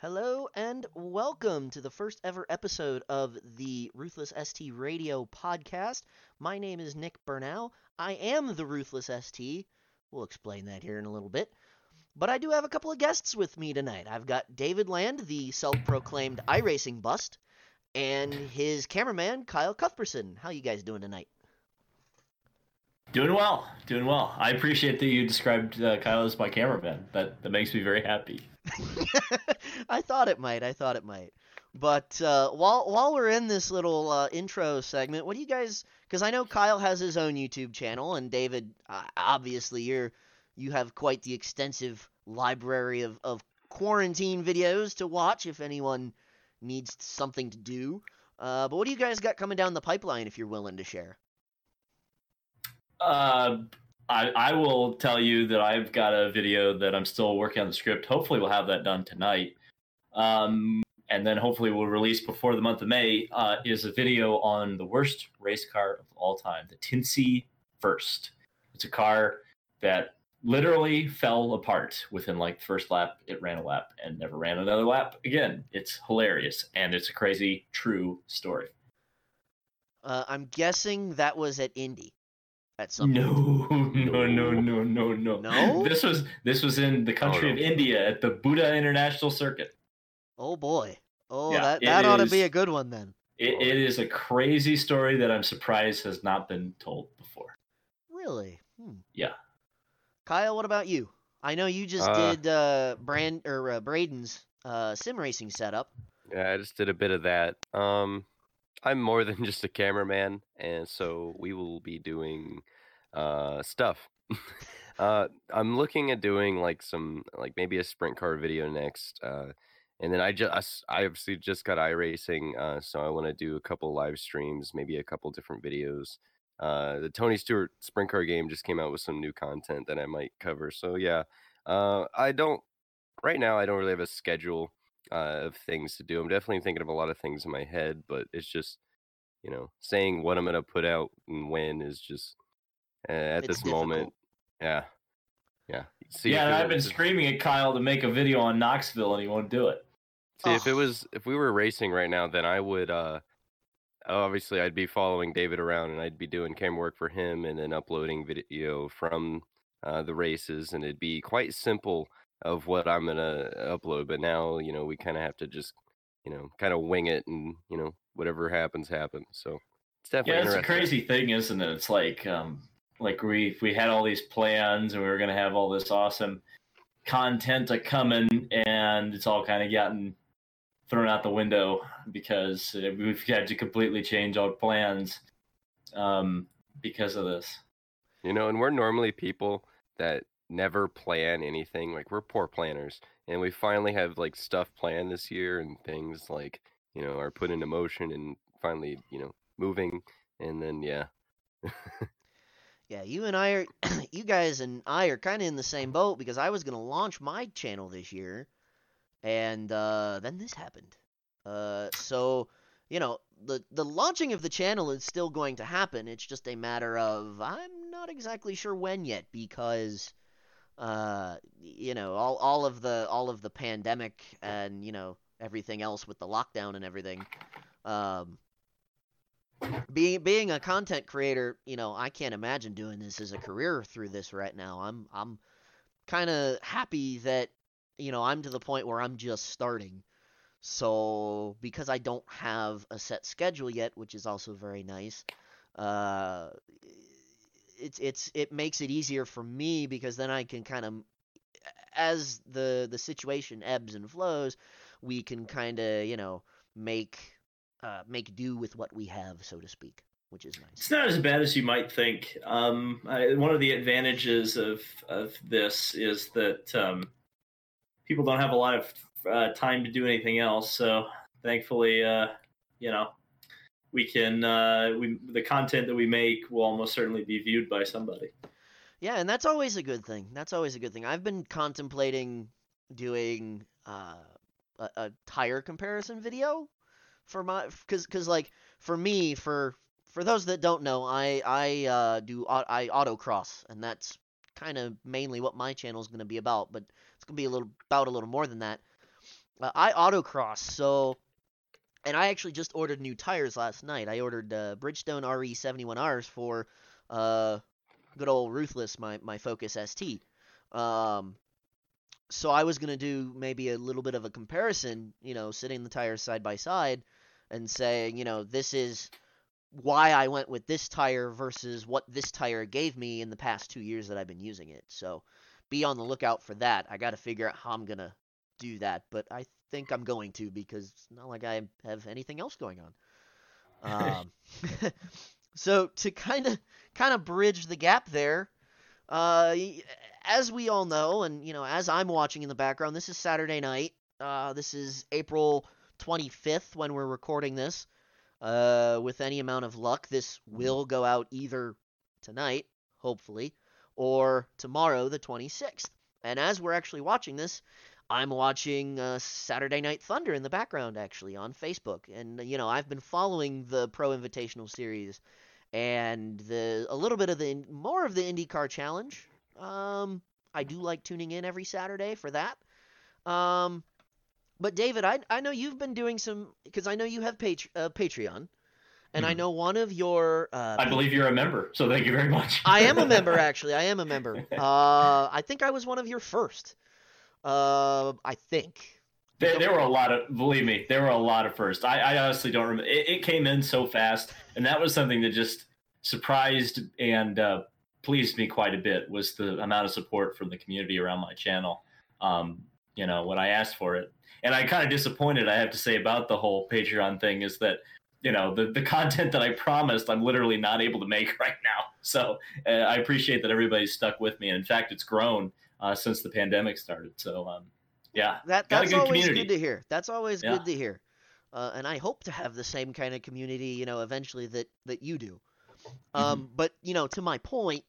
Hello and welcome to the first ever episode of the Ruthless ST Radio podcast. My name is Nick Burnell. I am the Ruthless ST. We'll explain that here in a little bit. But I do have a couple of guests with me tonight. I've got David Land, the self-proclaimed iRacing bust, and his cameraman Kyle Cuthbertson. How you guys doing tonight? Doing well, doing well. I appreciate that you described uh, Kyle as my cameraman. That that makes me very happy. I thought it might. I thought it might. But uh, while while we're in this little uh, intro segment, what do you guys? Because I know Kyle has his own YouTube channel, and David, uh, obviously, you're you have quite the extensive library of of quarantine videos to watch if anyone needs something to do. Uh, but what do you guys got coming down the pipeline if you're willing to share? Uh, I, I will tell you that I've got a video that I'm still working on the script. Hopefully, we'll have that done tonight. Um, and then hopefully we'll release before the month of May. Uh, is a video on the worst race car of all time, the Tinsley First. It's a car that literally fell apart within like the first lap. It ran a lap and never ran another lap again. It's hilarious and it's a crazy true story. Uh, I'm guessing that was at Indy at some no, no, no, no, no, no. No? This was this was in the country Oh, of. India at the Buddha International Circuit. Oh boy. Oh, Yeah, that that ought to be a good one then. It, it is a crazy story that I'm surprised has not been told before. Really? Hmm. Yeah. Kyle, what about you? I know you just Uh, did uh, Brand or uh, Braden's uh, sim racing setup. Yeah, I just did a bit of that. Um, I'm more than just a cameraman, and so we will be doing uh, stuff. uh, I'm looking at doing like some, like maybe a sprint car video next. Uh, and then I just, I obviously just got iRacing, uh, so I want to do a couple live streams, maybe a couple different videos. Uh, the Tony Stewart sprint car game just came out with some new content that I might cover. So yeah, uh, I don't right now. I don't really have a schedule uh, of things to do. I'm definitely thinking of a lot of things in my head, but it's just, you know, saying what I'm gonna put out and when is just uh, at It's this moment. Yeah, yeah. See, yeah, and I've been screaming at Kyle to make a video on Knoxville, and he won't do it. See, if it was if we were racing right now, then I would uh obviously I'd be following David around and I'd be doing camera work for him and then uploading video from uh, the races and it'd be quite simple of what I'm gonna upload. But now, you know, we kind of have to just, you know, kind of wing it and you know whatever happens happens. So it's definitely Yeah, it's a crazy thing, isn't it? It's like um, like we we had all these plans and we were gonna have all this awesome content a coming, and it's all kind of gotten thrown out the window because we've had to completely change our plans um, because of this. You know, and we're normally people that never plan anything. Like we're poor planners, and we finally have like stuff planned this year, and things like you know are put into motion, and finally you know moving, and then yeah, Yeah, you and I are, you guys and I are kind of in the same boat because I was gonna launch my channel this year, and uh, then this happened. Uh, so you know the the launching of the channel is still going to happen. It's just a matter of I'm not exactly sure when yet because uh, you know all all of the all of the pandemic and you know everything else with the lockdown and everything. Um, being being a content creator, you know, I can't imagine doing this as a career through this right now. I'm I'm kind of happy that you know I'm to the point where I'm just starting. So because I don't have a set schedule yet, which is also very nice, uh, it's it's it makes it easier for me because then I can kind of as the the situation ebbs and flows, we can kind of you know make uh, make do with what we have, so to speak, which is nice. It's not as bad as you might think. Um, I, one of the advantages of of this is that um, people don't have a lot of uh, time to do anything else. So thankfully, uh, you know, we can uh, we the content that we make will almost certainly be viewed by somebody. Yeah, and that's always a good thing. That's always a good thing. I've been contemplating doing uh, a, a tire comparison video for my because because like for me for for those that don't know, I I uh, do I autocross, and that's kind of mainly what my channel is going to be about. But it's going to be a little about a little more than that. uh, I autocross, so and I actually just ordered new tires last night. I ordered uh, Bridgestone RE 71Rs for uh, good old Ruthless, my my Focus ST. Um, so I was gonna do maybe a little bit of a comparison, you know, sitting the tires side by side and saying, you know, this is why I went with this tire versus what this tire gave me in the past two years that I've been using it. So be on the lookout for that. I got to figure out how I'm gonna do that, but I think I'm going to because it's not like I have anything else going on. Um, so to kind of kind of bridge the gap there, uh, as we all know, and you know, as I'm watching in the background, this is Saturday night. Uh, this is April 25th when we're recording this. Uh, with any amount of luck, this will go out either tonight, hopefully, or tomorrow, the 26th. And as we're actually watching this, I'm watching uh, Saturday Night Thunder in the background, actually, on Facebook. And, you know, I've been following the Pro Invitational Series and the a little bit of the more of the IndyCar Challenge. Um, I do like tuning in every Saturday for that. Um, but David, I I know you've been doing some because I know you have Patre- uh, Patreon, and I Mhm. know one of your. Uh, I believe you're a member, so thank you very much. I am a member, actually. I am a member. Uh, I think I was one of your first. Uh, I think. There, there were a lot of, believe me, there were a lot of first. I, I honestly don't remember. It, it came in so fast, and that was something that just surprised and uh, pleased me quite a bit. Was the amount of support from the community around my channel. Um, you know, when I asked for it, and I kind of disappointed. I have to say about the whole Patreon thing is that you know the the content that I promised, I'm literally not able to make right now. So uh, I appreciate that everybody's stuck with me, and in fact, it's grown uh, since the pandemic started. So. Um, yeah, That that's good always community. good to hear. That's always Yeah. good to hear. Uh, and I hope to have the same kind of community, you know, eventually that that you do. Mm-hmm. Um, but you know, to my point,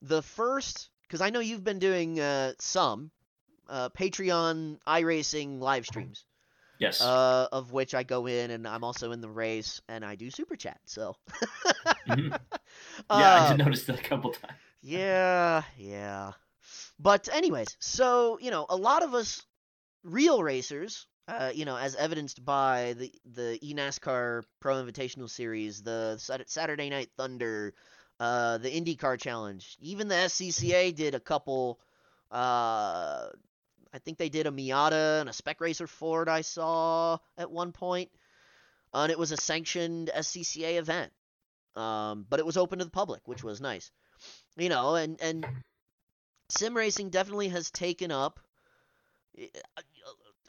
the first because I know you've been doing uh, some uh, Patreon iRacing live streams, yes. uh, of which I go in and I'm also in the race and I do super chat. So Mhm. Yeah, I Uh, did notice that a couple times. Yeah, yeah. But anyways, so you know, a lot of us real racers, uh, you know, as evidenced by the the eNASCAR Pro Invitational Series, the Saturday Night Thunder, uh, the IndyCar Challenge, even the SCCA did a couple. Uh, I think they did a Miata and a Spec Racer Ford. I saw at one point, and it was a sanctioned SCCA event. Um, but it was open to the public, which was nice you know, and and sim racing definitely has taken up, eh,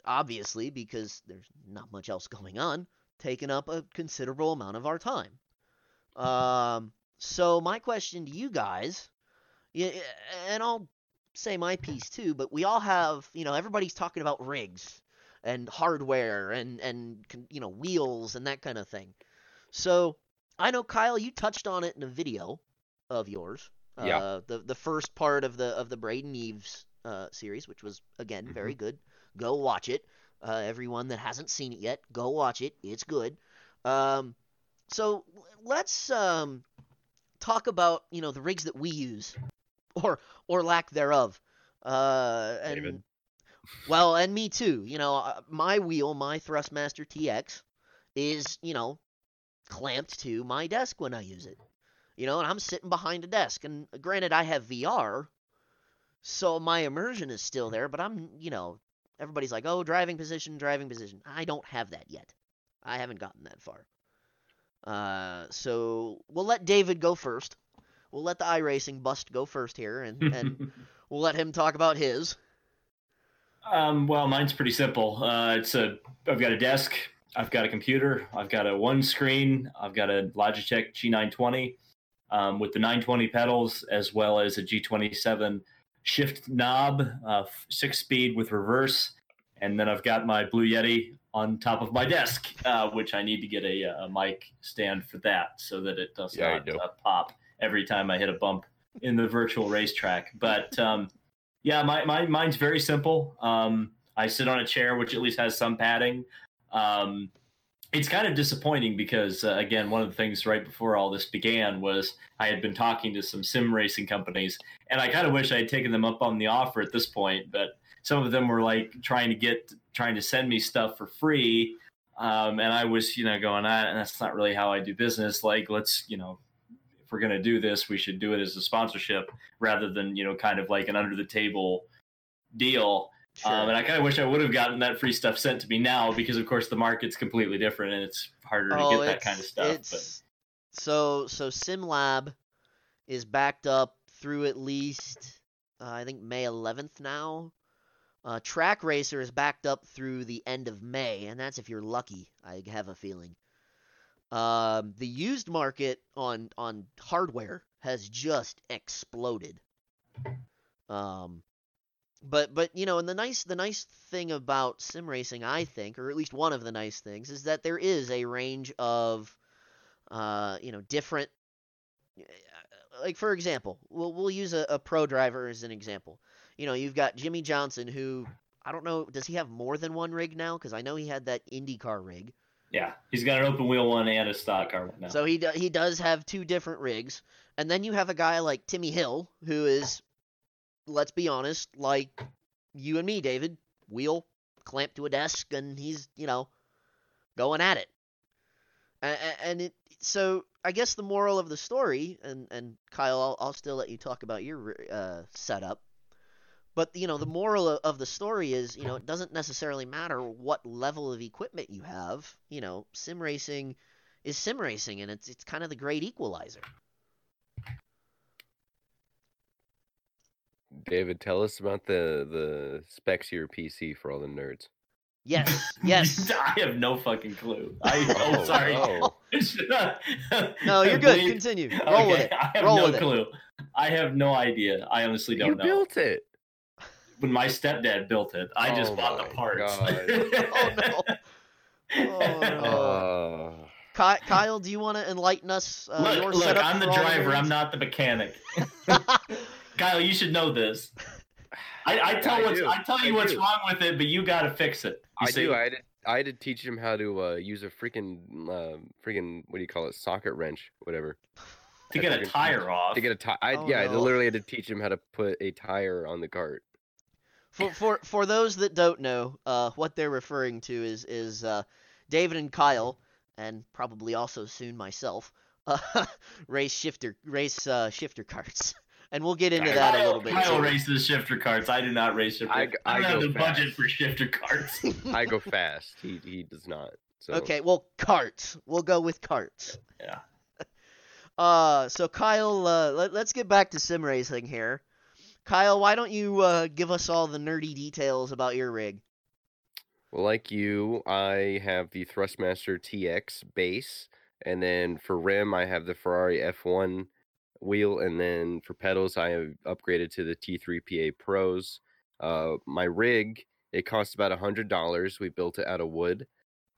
obviously because there's not much else going on, taken up a considerable amount of our time. Um, so my question to you guys, yeah, and I'll say my piece too, but we all have, you know, everybody's talking about rigs and hardware and and you know wheels and that kind of thing. So I know Kyle, you touched on it in a video of yours. Yeah. Uh, the the first part of the of the Braden Eves uh, series, which was again very good. Go watch it. Uh, everyone that hasn't seen it yet, go watch it. It's good. Um, so let's um, talk about you know the rigs that we use, or or lack thereof. Uh, and David. well, and me too. You know, uh, my wheel, my Thrustmaster TX, is you know clamped to my desk when I use it. You know, and I'm sitting behind a desk. And granted, I have VR, so my immersion is still there. But I'm, you know, everybody's like, "Oh, driving position, driving position." I don't have that yet. I haven't gotten that far. Uh, so we'll let David go first. We'll let the iRacing bust go first here, and, and we'll let him talk about his. um, well, mine's pretty simple. Uh, it's a I've got a desk, I've got a computer, I've got a one screen, I've got a Logitech G920 um, with the 920 pedals, as well as a G27 shift knob, uh, six speed with reverse, and then I've got my Blue Yeti on top of my desk, uh, which I need to get a, a mic stand for that so that it does yeah, not do. uh, pop every time I hit a bump in the virtual racetrack. But um, yeah, my, my mine's very simple. Um, I sit on a chair, which at least has some padding. Um, it's kind of disappointing because, uh, again, one of the things right before all this began was I had been talking to some sim racing companies, and I kind of wish I had taken them up on the offer at this point. But some of them were like trying to get trying to send me stuff for free. Um, and I was, you know, going, ah, that's not really how I do business. Like, let's, you know, if we're going to do this, we should do it as a sponsorship rather than, you know, kind of like an under the table deal. Sure. Um, and I kind of wish I would have gotten that free stuff sent to me now because, of course, the market's completely different and it's harder to oh, get that kind of stuff. But so so SimLab is backed up through at least uh, I think May 11th now. Uh, Trak Racer is backed up through the end of May, and that's if you're lucky. I have a feeling. Um, the used market on on hardware has just exploded. Um, but but you know, and the nice the nice thing about sim racing, I think, or at least one of the nice things, is that there is a range of, uh, you know, different. Like for example, we'll we'll use a, a pro driver as an example. You know, you've got Jimmie Johnson, who I don't know, does he have more than one rig now? Because I know he had that IndyCar rig. yeah, he's got an open wheel one and a stock car one now. So he do, he does have two different rigs, and then you have a guy like Timmy Hill, who is, let's be honest, like you and me, David, wheel clamped to a desk, and he's you know going at it, and, it. So I guess the moral of the story, and and Kyle, I'll, I'll still let you talk about your uh, setup. But you know the moral of, of the story is you know it doesn't necessarily matter what level of equipment you have. You know, sim racing is sim racing, and it's it's kind of the great equalizer. David, tell us about the the specs of your PC for all the nerds. Yes, yes. I have no fucking clue. I, oh, Oh, sorry. no. No, you're good. Bleed- Continue. Roll with it. I have Roll no with it. clue. I have no idea. I honestly don't You know. built it. when my stepdad built it, I just Oh bought the parts. Oh no. Oh no. Uh, Kyle, do you want to enlighten us? Uh, your look, look, I'm the for all driver. I'm not the mechanic. Kyle, you should know this. I, I tell I what's, do. I tell you I what's do. wrong with it, but you got to fix it. You I see? do. I had to, I had to teach him how to uh, use a freaking uh, freaking what do you call it? Socket wrench, whatever. to get a freaking tire off. To get a tire. Oh, yeah, I literally had to teach him how to put a tire on the cart. for for for those that don't know, uh, what they're referring to is is uh, David and Kyle, and probably also soon myself, uh, race shifter race uh, shifter carts, and we'll get into that a Kyle, little bit. Kyle too. races shifter carts. I do not race shifter. I I, g- I don't have go the budget for shifter carts. I go fast. He he does not. So Okay, well, carts. We'll go with carts. Yeah. Uh, so Kyle, uh, let, let's get back to sim racing here. Kyle, why don't you uh, give us all the nerdy details about your rig? Well, like you, I have the Thrustmaster TX base, and then for rim, I have the Ferrari F1 wheel, and then for pedals, I have upgraded to the T3 PA Pros. Uh, my rig, it cost about a hundred dollars. We built it out of wood.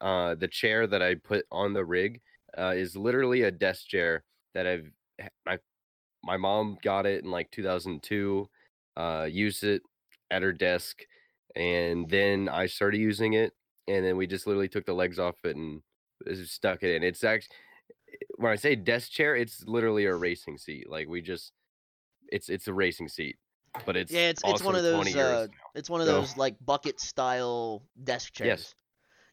Uh, the chair that I put on the rig uh, is literally a desk chair that I've my my mom got it in like 2002. Uh, used it at her desk and then I started using it, and then we just literally took the legs off it and stuck it in. It's actually when I say desk chair, it's literally a racing seat. Like we just, it's it's a racing seat, but it's Yeah, it's it's one of those. Uh, it's one of So- those like bucket style desk chairs. Yes.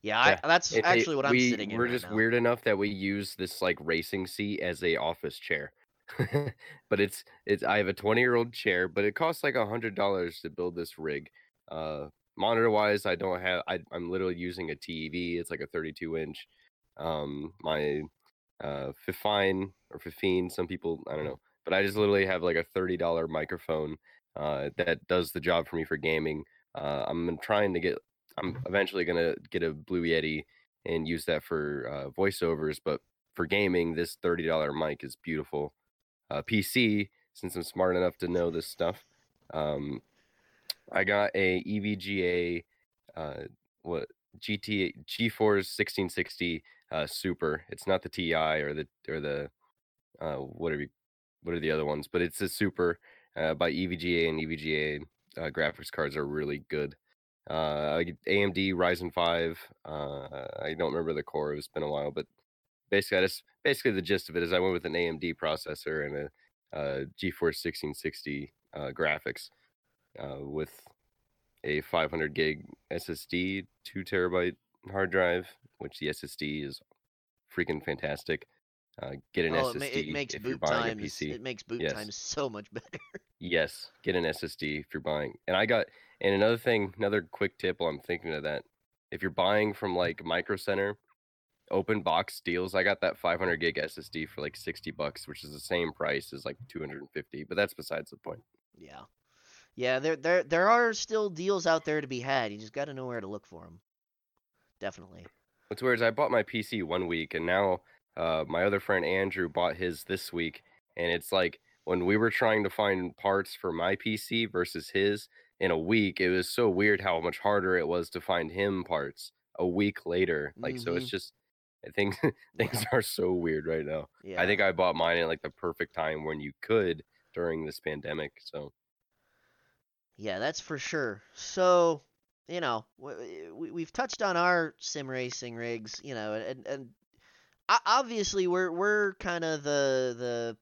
Yeah, Yeah, that's It- it- actually what I'm we, sitting in. We're right just now. weird enough that we use this like racing seat as a office chair. but it's it's I have a 20 year old chair, but it costs like a hundred dollars to build this rig. Uh monitor wise, I don't have I I'm literally using a TV. It's like a 32 inch. Um my uh Fifine or Fifine, some people I don't know. But I just literally have like a $30 microphone uh that does the job for me for gaming. Uh I'm trying to get I'm eventually gonna get a Blue Yeti and use that for uh, voiceovers. But for gaming, this thirty dollar mic is beautiful. Uh, PC, since I'm smart enough to know this stuff, um, I got a EVGA, uh, what GT GeForce 1660 uh, Super. It's not the Ti or the or the uh, what are you- What are the other ones? But it's a Super uh, by EVGA and EVGA uh, graphics cards are really good. Uh, AMD Ryzen 5. Uh, I don't remember the core. It's been a while, but basically, I just basically the gist of it is I went with an AMD processor and a uh, GeForce 1660 uh, graphics uh, with a 500 gig SSD, two terabyte hard drive, which the SSD is freaking fantastic. Uh, get an oh, SSD it, ma- it makes if you're boot buying times. a PC. It makes boot Yes. times so much better. Yes, get an SSD if you're buying. And I got and another thing, another quick tip while I'm thinking of that. If you're buying from like Micro Center, open box deals, I got that 500 gig SSD for like 60 bucks, which is the same price as like 250. But that's besides the point. yeah, yeah. There, there, there are still deals out there to be had. You just got to know where to look for them. Definitely. What's weird is I bought my PC one week, and now uh, my other friend Andrew bought his this week, and it's like when we were trying to find parts for my PC versus his in a week, it was so weird how much harder it was to find him parts a week later. Like, so it's Mhm. just I think things are so weird right now. Yeah. I think I bought mine at like the perfect time when you could during this pandemic. So Yeah, that's for sure. So, you know, we, we've touched on our sim racing rigs, you know, and and obviously we're we're kind of the the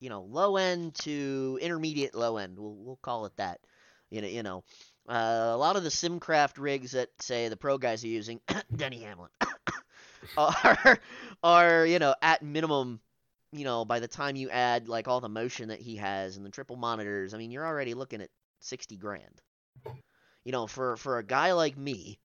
you know low end to intermediate low end. We'll we'll call it that. You know, you know, uh, a lot of the SimCraft rigs that say the pro guys are using, Denny Hamlin, are are you know at minimum you know, by the time you add like all the motion that he has and the triple monitors, I mean, you're already looking at sixty grand. You know, for for a guy like me,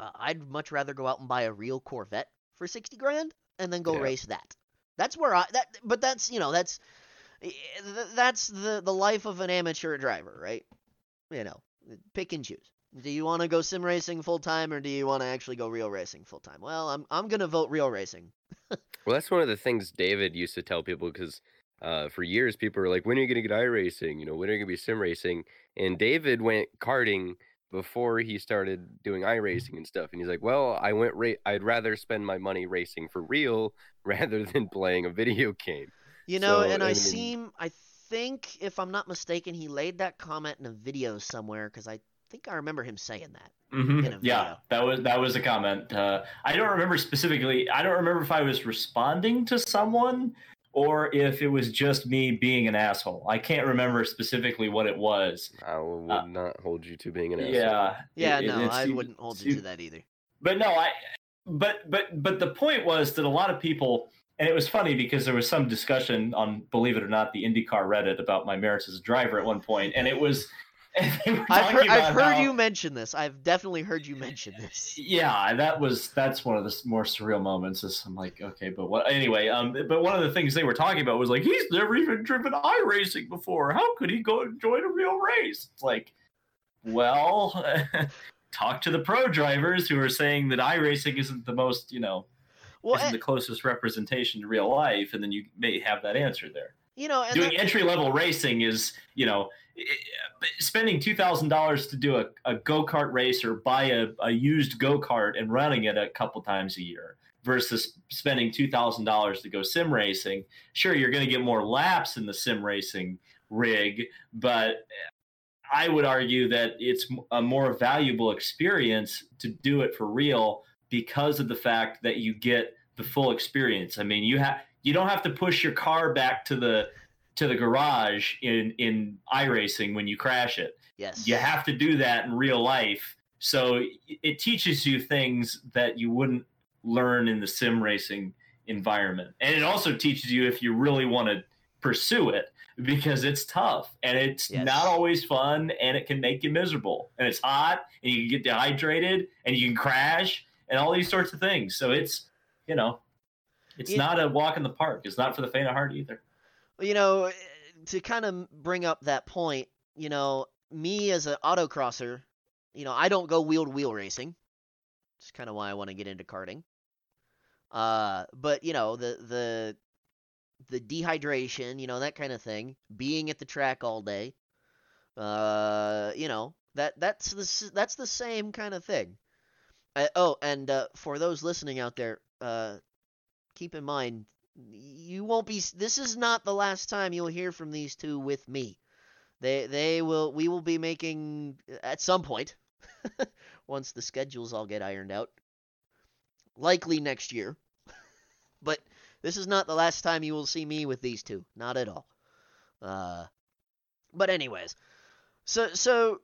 uh, I'd much rather go out and buy a real Corvette for sixty grand and then go Yeah. race that. That's where I that, but that's you know that's eh, that's the the life of an amateur driver, right? You know, pick and choose. Do you want to go sim racing full time or do you want to actually go real racing full time? Well, I'm I'm gonna vote real racing. Well, that's one of the things David used to tell people because uh, for years people were like, "When are you going to get iRacing? You know, when are you going to be sim racing?" And David went karting before he started doing iRacing and stuff. And he's like, "Well, I went. Ra- I'd rather spend my money racing for real rather than playing a video game." You know, So, and I, I mean- seem, I think, if I'm not mistaken, he laid that comment in a video somewhere because I think I remember him saying that. Mhm. Yeah, that was that was a comment. Uh, I don't remember specifically. I don't remember if I was responding to someone or if it was just me being an asshole. I can't remember specifically what it was. I would Uh, not hold you to being an asshole. Yeah, Yeah, it- it- no, it I seemed- wouldn't hold you to that either. but no, I. But but but the point was that a lot of people, and it was funny because there was some discussion on, believe it or not, the IndyCar Reddit about my merits as a driver at one point, and it was. And they were I've heard, I've heard how- you mention this. I've definitely heard you mention this. yeah that was that's one of the more surreal moments is i'm like okay but what anyway um but one of the things they were talking about was like he's never even driven iRacing before how could he go and join a real race it's like well talk to the pro drivers who are saying that iRacing isn't the most you know Well, isn't and- the closest representation to real life and then you may have that answer there you know, and doing entry level racing is you know spending two thousand dollars to do a, a go kart race or buy a, a used go kart and running it a couple times a year versus spending two thousand dollars to go sim racing. Sure, you're going to get more laps in the sim racing rig, but I would argue that it's a more valuable experience to do it for real because of the fact that you get the full experience. I mean, you have you don't have to push your car back to the to the garage in in iRacing when you crash it. yes, You have to do that in real life. So it teaches you things that you wouldn't learn in the sim racing environment. And it also teaches you if you really want to pursue it because it's tough and it's Yes. not always fun and it can make you miserable. And it's hot and you can get dehydrated and you can crash and all these sorts of things. So it's, you know, it's You- not a walk in the park. It's not for the faint of heart either. you know, eh, to kind of bring up that point, you know, me as an autocrosser, you know, I don't go wheel to wheel racing. It's kind of why I want to get into karting. Uh, but you know, the the the dehydration, you know, that kind of thing, being at the track all day, uh, you know, that that's the that's the same kind of thing. Uh, oh, and uh, for those listening out there, uh, keep in mind you won't be this is not the last time you'll hear from these two with me they they will we will be making at some point once the schedules all get ironed out likely next year but this is not the last time you will see me with these two not at all uh but anyways so so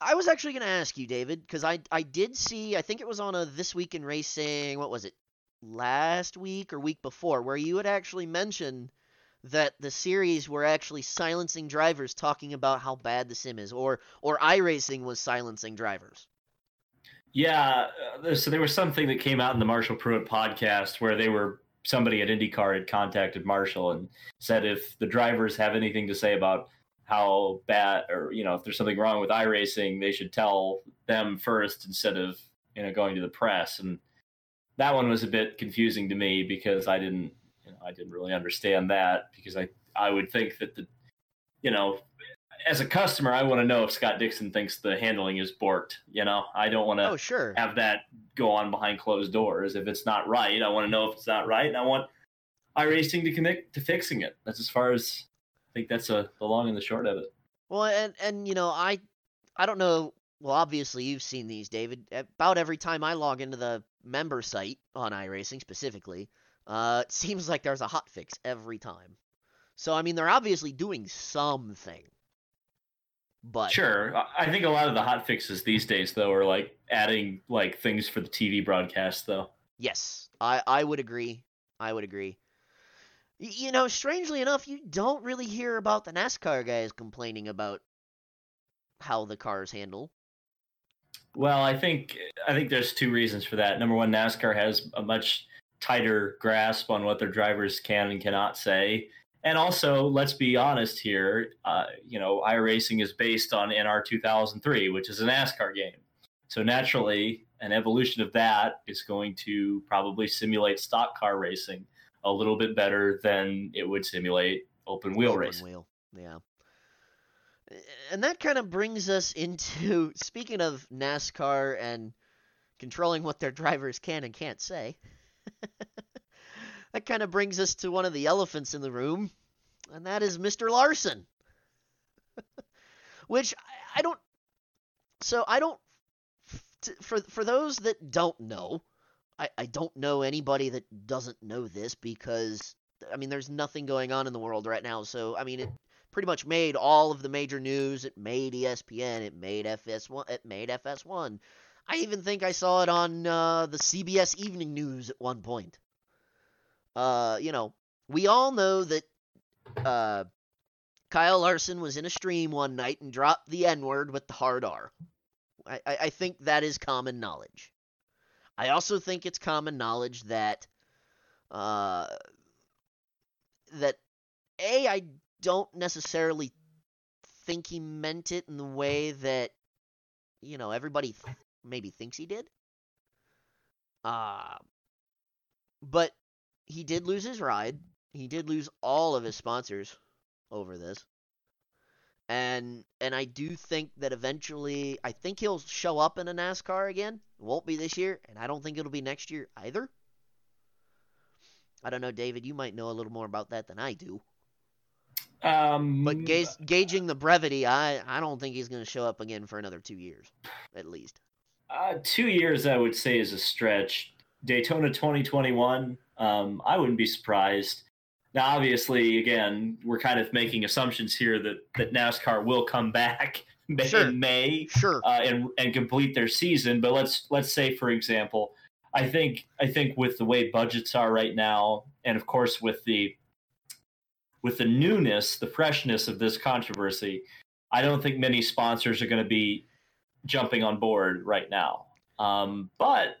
I was actually going to ask you, David, because I I did see. I think it was on a this week in racing. What was it? Last week or week before, where you had actually mentioned that the series were actually silencing drivers talking about how bad the sim is, or or iRacing was silencing drivers. Yeah, uh, so there was something that came out in the Marshall Pruett podcast where they were somebody at IndyCar had contacted Marshall and said if the drivers have anything to say about how bad or you know if there's something wrong with iRacing, they should tell them first instead of you know going to the press. And that one was a bit confusing to me because I didn't you know I didn't really understand that because I I would think that the you know as a customer, I want to know if Scott Dixon thinks the handling is borked. You know, I don't want to oh, sure. have that go on behind closed doors. If it's not right, I want to know if it's not right, and I want iRacing to commit to fixing it. That's as far as I think that's a, the long and the short of it. Well, and and you know, I I don't know. Well, obviously you've seen these, David. About every time I log into the member site on iRacing specifically, uh, it seems like there's a hot fix every time. So I mean, they're obviously doing something. But sure, I think a lot of the hot fixes these days, though, are like adding like things for the TV broadcast, though. Yes, I I would agree. I would agree. You know, strangely enough, you don't really hear about the NASCAR guys complaining about how the cars handle. Well, I think I think there's two reasons for that. Number one, NASCAR has a much tighter grasp on what their drivers can and cannot say, and also, let's be honest here. Uh, you know, iRacing is based on NR 2003, which is a NASCAR game. So naturally, an evolution of that is going to probably simulate stock car racing a little bit better than it would simulate open wheel open racing. Wheel, yeah. And that kind of brings us into speaking of NASCAR and controlling what their drivers can and can't say. that kind of brings us to one of the elephants in the room, and that is Mr. Larson. Which I, I don't. So I don't. For for those that don't know, I, I don't know anybody that doesn't know this because I mean there's nothing going on in the world right now. So I mean it pretty much made all of the major news. It made ESPN. It made FS1. It made FS1. I even think I saw it on uh, the CBS Evening News at one point. Uh, you know, we all know that uh, Kyle Larson was in a stream one night and dropped the N word with the hard R. I, I think that is common knowledge. I also think it's common knowledge that uh, that a I don't necessarily think he meant it in the way that you know everybody th- maybe thinks he did. Uh, but he did lose his ride. He did lose all of his sponsors over this. And and I do think that eventually I think he'll show up in a NASCAR again. It won't be this year, and I don't think it'll be next year either. I don't know, David, you might know a little more about that than I do. Um, but ga- gauging the brevity, I, I don't think he's going to show up again for another two years, at least. Uh, two years, I would say, is a stretch. Daytona 2021, um, I wouldn't be surprised. Now, obviously, again, we're kind of making assumptions here that, that NASCAR will come back Sure. in May Sure. uh, and and complete their season. But let's let's say, for example, I think I think with the way budgets are right now, and of course with the with the newness, the freshness of this controversy, I don't think many sponsors are going to be jumping on board right now. Um, but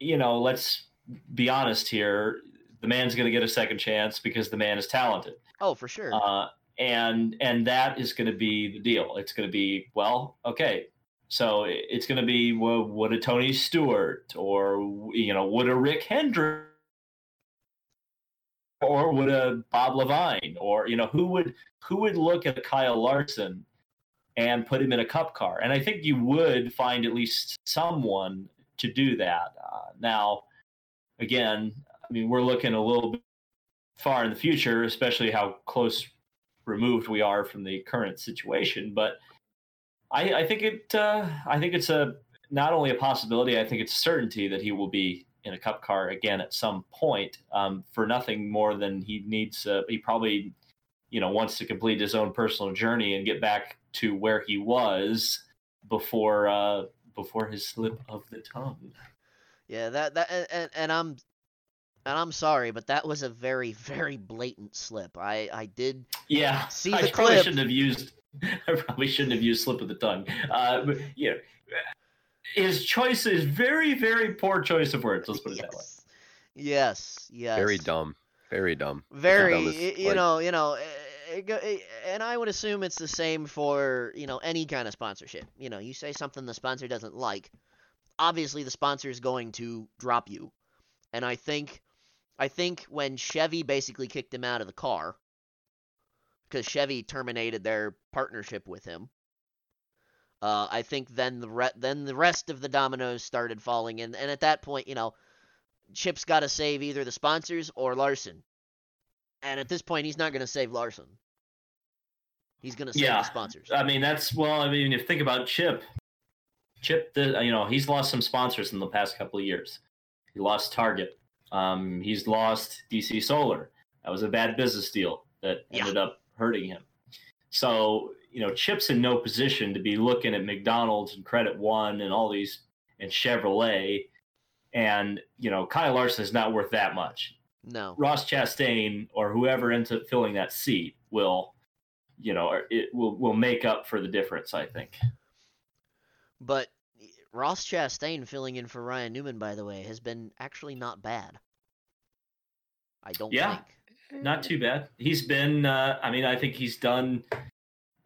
you know, let's be honest here. The man's going to get a second chance because the man is talented. Oh, for sure. Uh, and and that is going to be the deal. It's going to be well, okay. So it's going to be well, would a Tony Stewart or you know would a Rick Hendrick or would a Bob Leavine or you know who would who would look at Kyle Larson and put him in a cup car? And I think you would find at least someone to do that. Uh, now, again, I mean we're looking a little bit far in the future, especially how close removed we are from the current situation. But I, I think it uh, I think it's a not only a possibility, I think it's a certainty that he will be in a cup car again at some point um, for nothing more than he needs. Uh, he probably you know wants to complete his own personal journey and get back to where he was before uh, before his slip of the tongue. Yeah, that that and, and I'm and I'm sorry, but that was a very very blatant slip. I I did Yeah, See I the probably shouldn't have used. I probably shouldn't have used slip of the tongue. Uh, but, yeah, his choice is very, very poor choice of words. Let's put it that way. yes, yes, yes. Very dumb. Very dumb. Very, dumb you like- know, you know, eh, it go- eh, and I would assume it's the same for you know any kind of sponsorship. You know, you say something the sponsor doesn't like, obviously the sponsor is going to drop you. And I think, I think when Chevy basically kicked him out of the car, because Chevy terminated their partnership with him. Uh, I think then the re- then the rest of the dominoes started falling, and and at that point, you know, Chip's got to save either the sponsors or Larson. And at this point, he's not going to save Larson. He's going to save Yeah. the sponsors. I mean, that's well. I mean, if you think about Chip, Chip, the, you know, he's lost some sponsors in the past couple of years. He lost Target. Um, he's lost DC Solar. That was a bad business deal that Yeah. ended up hurting him. So you know, Chip's in no position to be looking at McDonald's and Credit One and all these and Chevrolet. And you know, Kyle Larson is not worth that much. no. Ross Chastain or whoever ends up filling that seat will, you know, or it will will make up for the difference. I think. But Ross Chastain filling in for Ryan Newman, by the way, has been actually not bad. I don't Yeah. think. Not too bad. He's been. Uh, I mean, I think he's done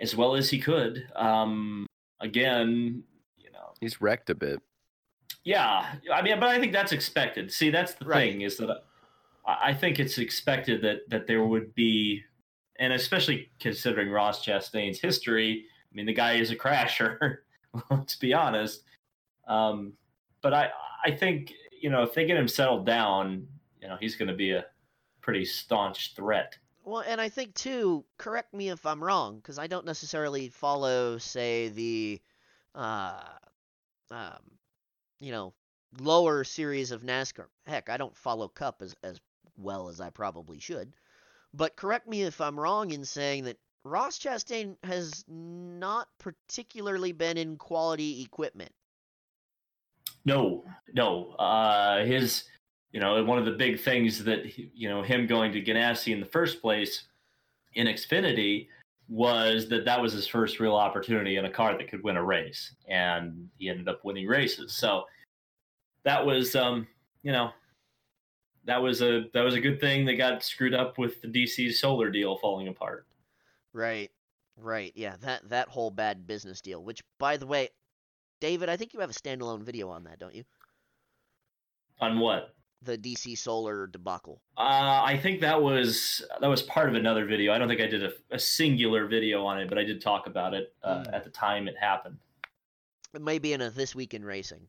as well as he could. Um, again, you know, He's wrecked a bit. yeah. I mean, but I think that's expected. See, that's the Right. thing is that I, I think it's expected that that there would be, and especially considering Ross Chastain's history. I mean, the guy is a crasher. let's be honest. Um, but I I think you know if they get him settled down, you know he's going to be a pretty staunch threat. Well, and I think too. Correct me if I'm wrong, because I don't necessarily follow, say, the, uh, um, you know, lower series of NASCAR. Heck, I don't follow Cup as as well as I probably should. But correct me if I'm wrong in saying that Ross Chastain has not particularly been in quality equipment. No, no. Uh, his, you know, one of the big things that you know him going to Ganassi in the first place in Xfinity was that that was his first real opportunity in a car that could win a race, and he ended up winning races. So that was, um, you know, that was a that was a good thing that got screwed up with the DC solar deal falling apart. Right. Right. Yeah, that that whole bad business deal, which by the way, David, I think you have a standalone video on that, don't you? On what? The DC Solar debacle. Uh, I think that was that was part of another video. I don't think I did a, a singular video on it, but I did talk about it uh, Mm. at the time it happened. It may be in a this week in racing.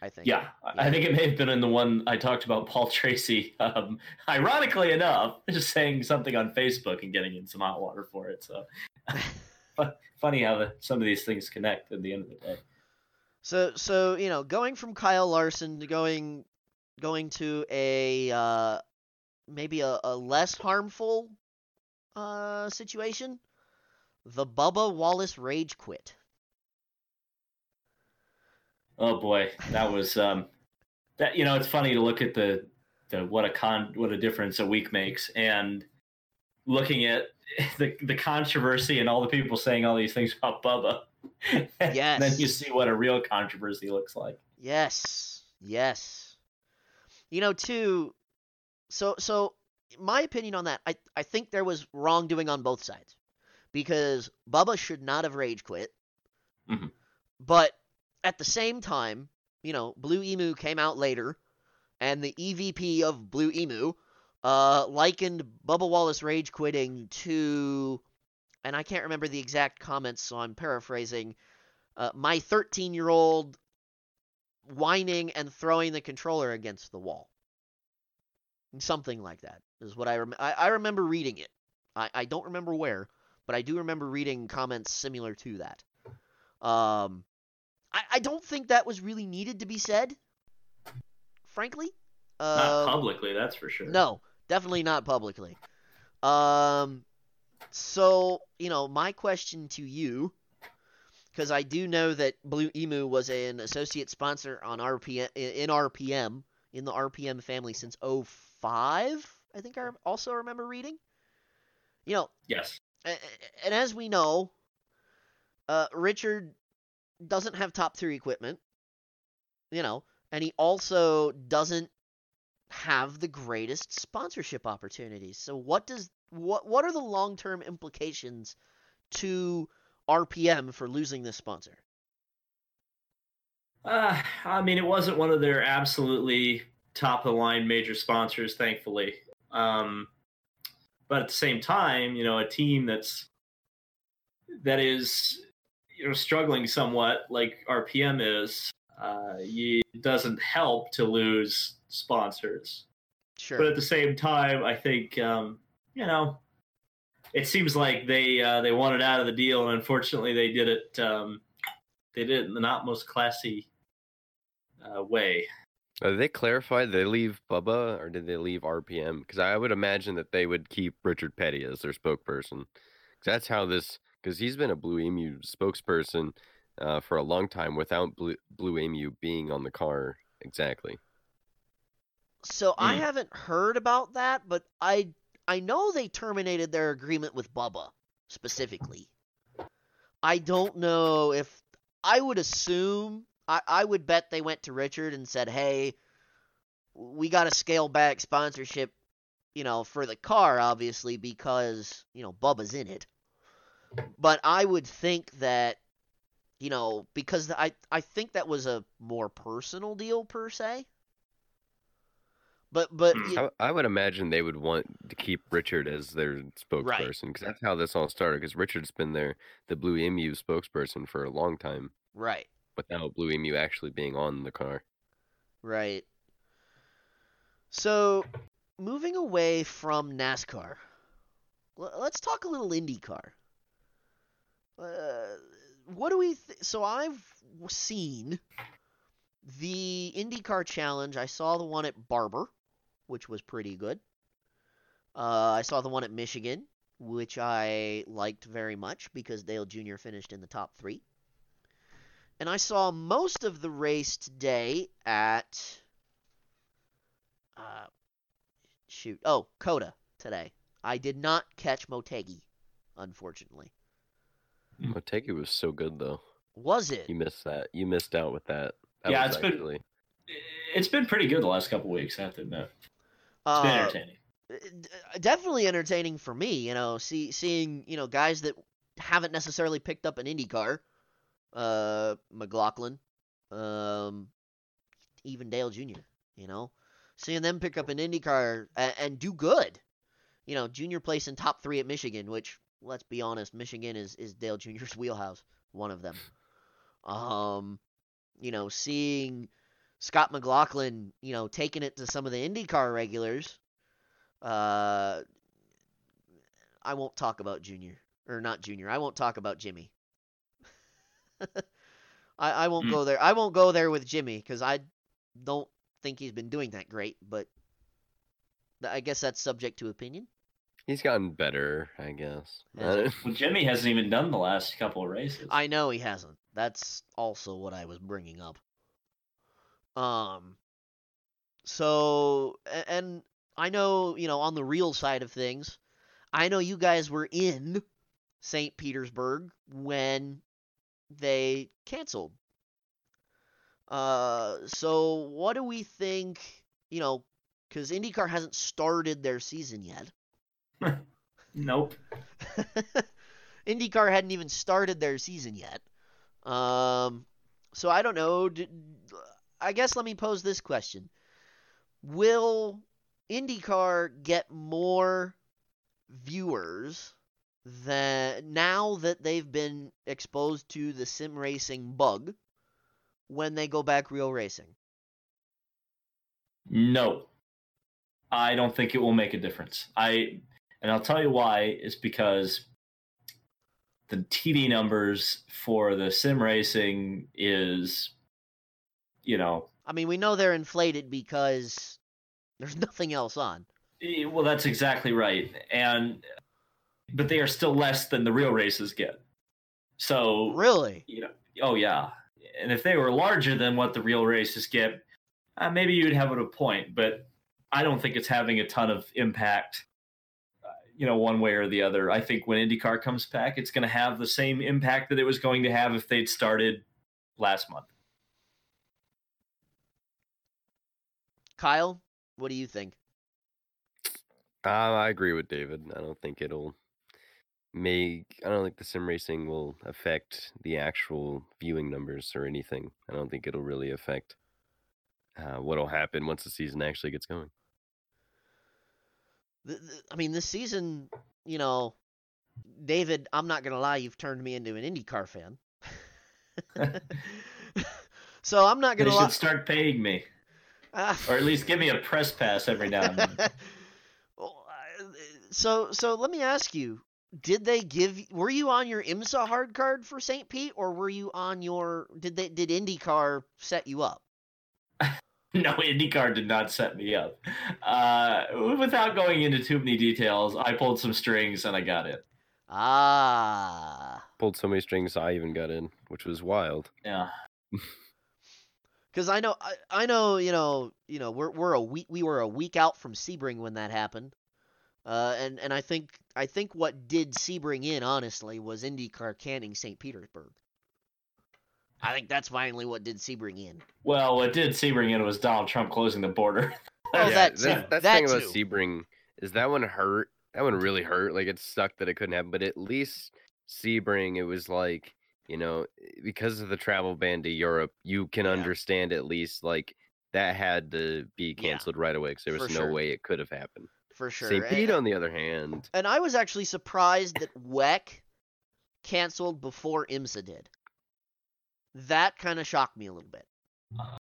I think. Yeah, I- I think it may have been in the one I talked about Paul Tracy. Um, ironically enough, just saying something on Facebook and getting in some hot water for it. So fu- funny how the, some of these things connect at the end of the day. So so you know, going from Kyle Larson to going going to a uh, maybe a, a less harmful uh, situation, the Bubba Wallace rage quit. Oh boy, that was um, that. You know, it's funny to look at the the what a con what a difference a week makes, and looking at the the controversy and all the people saying all these things about Bubba. and then you see what a real controversy looks like. Yes, yes. You know, too. So, so my opinion on that, I I think there was wrongdoing on both sides, because Bubba should not have rage quit. Mhm. But at the same time, you know, Blue Emu came out later, and the EVP of Blue Emu uh, likened Bubba Wallace rage quitting to, and I can't remember the exact comments, so I'm paraphrasing. Uh, my 13 year old whining and throwing the controller against the wall. Something like that is what I rem- I, I remember reading it. I, I don't remember where, but I do remember reading comments similar to that. Um, I, I don't think that was really needed to be said. Frankly, Not Um, publicly, that's for sure. no, definitely not publicly. Um, so you know, my question to you because I do know that Blue Emu was an associate sponsor on RPM in RPM in the RPM family since 05. I think I also remember reading. You know, Yes. and as we know, uh, Richard doesn't have top tier equipment. You know, and he also doesn't have the greatest sponsorship opportunities. So what does what what are the long term implications to RPM for losing this sponsor? Uh, I mean, it wasn't one of their absolutely top of the line major sponsors, thankfully. Um, but at the same time, you know, a team that's that is you know struggling somewhat, like RPM is, uh, you, it doesn't help to lose sponsors. Sure. But at the same time, I think um, you know, it seems like they uh, they wanted out of the deal, and unfortunately, they did it. Um, they did it in the not most classy uh, way. Uh, did they clarify? Did they leave Bubba or did they leave RPM? Because I would imagine that they would keep Richard Petty as their spokesperson. Because that's how this. Because he's been a Blue Emu spokesperson uh, for a long time without Blue, Blue Emu being on the car exactly. So I Hmm. haven't heard about that, but I I know they terminated their agreement with Bubba specifically. I don't know if I would assume I, I would bet they went to Richard and said, "Hey, we got to scale back sponsorship, you know, for the car obviously because, you know, Bubba's in it." But I would think that you know, because I I think that was a more personal deal per se. But but Hmm. y- I, I would imagine they would want to keep Richard as their spokesperson because that's how this all started. Because Richard's been their the Blue Emu spokesperson for a long time right, without Blue Emu actually being on the car. right. So moving away from NASCAR, l- let's talk a little IndyCar. Uh, what do we? Th- so I've seen the IndyCar Challenge. I saw the one at Barber, which was pretty good. Uh, I saw the one at Michigan, which I liked very much because Dale Jr. finished in the top three. And I saw most of the race today at. Uh, shoot. Oh, COTA today. I did not catch Motegi, unfortunately. Mm. Motegi was so good though. Was it? You missed that. You missed out with that. that Yeah, was it's been- It's been pretty good the last couple weeks. I have to admit, it's been Uh, entertaining. definitely entertaining for me. You know, see seeing you know guys that haven't necessarily picked up an IndyCar, uh, McLaughlin, um, even Dale Jr. You know, seeing them pick up an IndyCar and, and do good. You know, Junior place in top three at Michigan, which let's be honest, Michigan is is Dale Jr.'s wheelhouse. One of them. Um, you know, seeing Scott McLaughlin, you know, taking it to some of the IndyCar regulars. Uh, I won't talk about Junior or not Junior. I won't talk about Jimmy. I I won't Mm. go there. I won't go there with Jimmy because I don't think he's been doing that great. But I guess that's subject to opinion. He's gotten better, I guess. Has he? Well, Jimmy hasn't even done the last couple of races. I know he hasn't. That's also what I was bringing up. Um. So and I know you know on the real side of things, I know you guys were in St. Petersburg when they canceled. Uh, so what do we think? You know, because IndyCar hasn't started their season yet. nope. IndyCar hadn't even started their season yet. Um, so I don't know. D- I guess let me pose this question: Will IndyCar get more viewers than now that they've been exposed to the sim racing bug when they go back real racing? No. I don't think it will make a difference. I and I'll tell you why is because the TV numbers for the sim racing is you know, I mean, we know they're inflated because there's nothing else on. eh, well that's exactly right. And but they are still less than the real races get. So Really? you know, oh yeah. And if they were larger than what the real races get, uh, maybe you'd have it a point. But I don't think it's having a ton of impact, uh, you know, one way or the other. I think when IndyCar comes back, it's going to have the same impact that it was going to have if they'd started last month. Kyle, what do you think? Uh, I agree with David. I don't think it'll make. I don't think the sim racing will affect the actual viewing numbers or anything. I don't think it'll really affect uh, what'll happen once the season actually gets going. I mean, this season, you know, David, I'm not gonna lie, you've turned me into an IndyCar fan. so I'm not gonna should lie. start paying me, Or at least give me a press pass every now and then. Well, uh, so so let me ask you: Did they give? Were you on your IMSA hard card for St. Pete, or were you on your? Did they? Did IndyCar set you up? No, IndyCar did not set me up. Uh, without going into too many details, I pulled some strings and I got it. Ah, Pulled so many strings, I even got in, which was wild. Yeah. Because I know I, I know you know you know we're we're a week we were a week out from Sebring when that happened. Uh, and and I think I think what did Sebring in honestly was IndyCar canning St. Petersburg. I think that's finally what did Sebring in. Well, what did Sebring in was Donald Trump closing the border. Oh, yeah, that that's, too. that's the That thing about. Sebring is that one hurt. That one really hurt. Like it sucked that it couldn't happen, but at least Sebring, it was like you know eh, because of the travel ban to Europe, you can Yeah. understand at least like that had to be Yeah, canceled right away because there was for no sure. way it could have happened. for sure. St. Pete, on eh, the other hand, And I was actually surprised that WEC canceled before IMSA did. That kind of shocked me a little bit. Uh,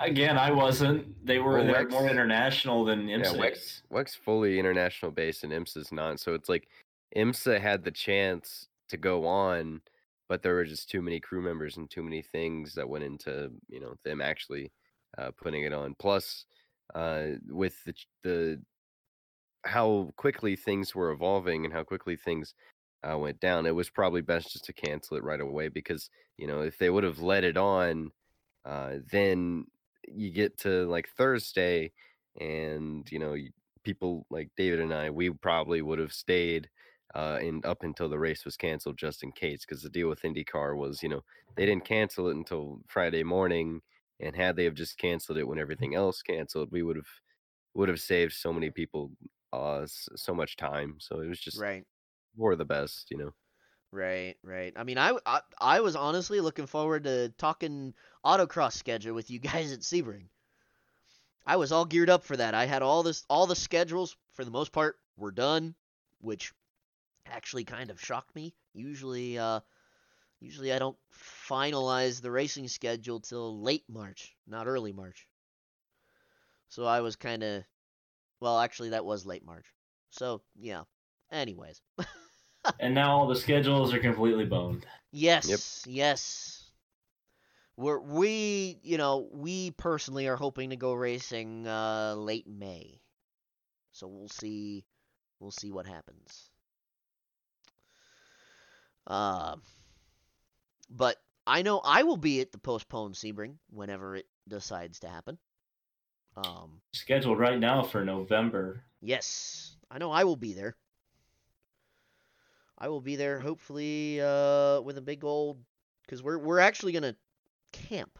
again, I wasn't. They were, Well, they were Lex- more international than yeah, IMSA. WEC's, WEC's fully international based and IMSA's not. So it's like IMSA had the chance to go on, but there were just too many crew members and too many things that went into you know them actually uh, putting it on. Plus, uh, with the the how quickly things were evolving and how quickly things uh, went down, it was probably best just to cancel it right away because you know if they would have let it on, uh, then you get to like Thursday, and you know people like David and I, we probably would have stayed uh, and up until the race was canceled just in case. Because the deal with IndyCar was, you know, they didn't cancel it until Friday morning, and had they have just canceled it when everything else canceled, we would have would have saved so many people uh so much time. So it was just Right, for the best, you know. right, right. I mean, I, I, I was honestly looking forward to talking autocross schedule with you guys at Sebring. I was all geared up for that. I had all this, all the schedules for the most part were done, which actually kind of shocked me. Usually, uh, usually I don't finalize the racing schedule till late March, not early March. So I was kind of, well, actually that was late March. So yeah. Anyways, and now all the schedules are completely boned. yes, yes. We're we you know we personally are hoping to go racing uh, late May, so we'll see we'll see what happens. Um, but I know I will be at the postponed Sebring whenever it decides to happen. Um, Scheduled right now for November. Yes, I know I will be there. I will be there hopefully uh, with a big old because we're we're actually gonna camp.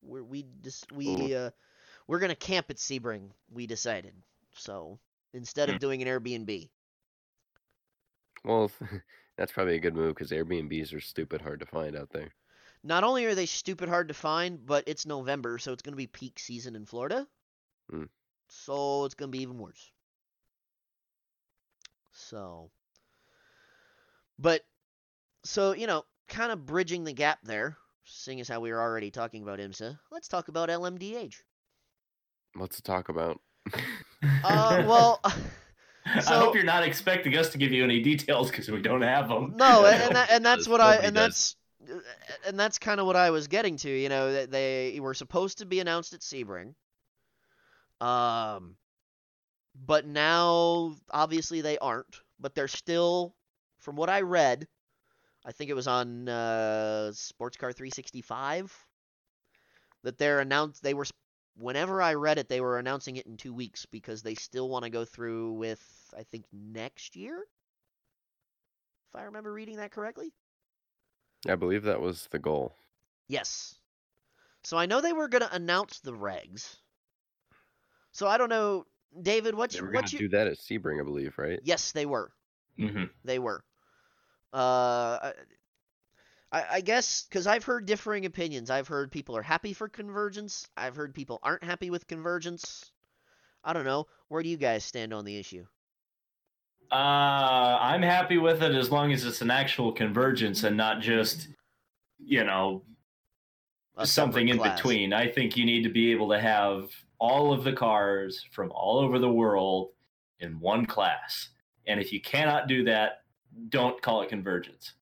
We're we just we uh, we're gonna camp at Sebring. We decided so instead of doing an Airbnb. Well, that's probably a good move because Airbnbs are stupid hard to find out there. Not only are they stupid hard to find, but it's November, so it's gonna be peak season in Florida. Mm. So it's gonna be even worse. So, but so you know, kind of bridging the gap there, seeing as how we were already talking about IMSA, let's talk about LMDH. What's to talk about? Uh, well, I hope you're not expecting us to give you any details because we don't have them. no, and, and, that, and that's what I and does. that's and that's kind of what I was getting to. You know, that they were supposed to be announced at Sebring. Um, but now obviously they aren't. But they're still, from what I read, I think it was on uh, Sportscar365 that they're announced. They were s- whenever I read it, they were announcing it in two weeks because they still want to go through with I think next year. If I remember reading that correctly. I believe that was the goal. Yes. So I know they were going to announce the regs. So I don't know, David. What's They were going to do that at Sebring, I believe, right? Yes, they were. hmm They were. Uh, I, I guess because I've heard differing opinions. I've heard people are happy for convergence. I've heard people aren't happy with convergence. I don't know. Where do you guys stand on the issue? Uh, I'm happy with it as long as it's an actual convergence and not just, you know, A something in class. between. I think you need to be able to have all of the cars from all over the world in one class. And if you cannot do that, don't call it convergence.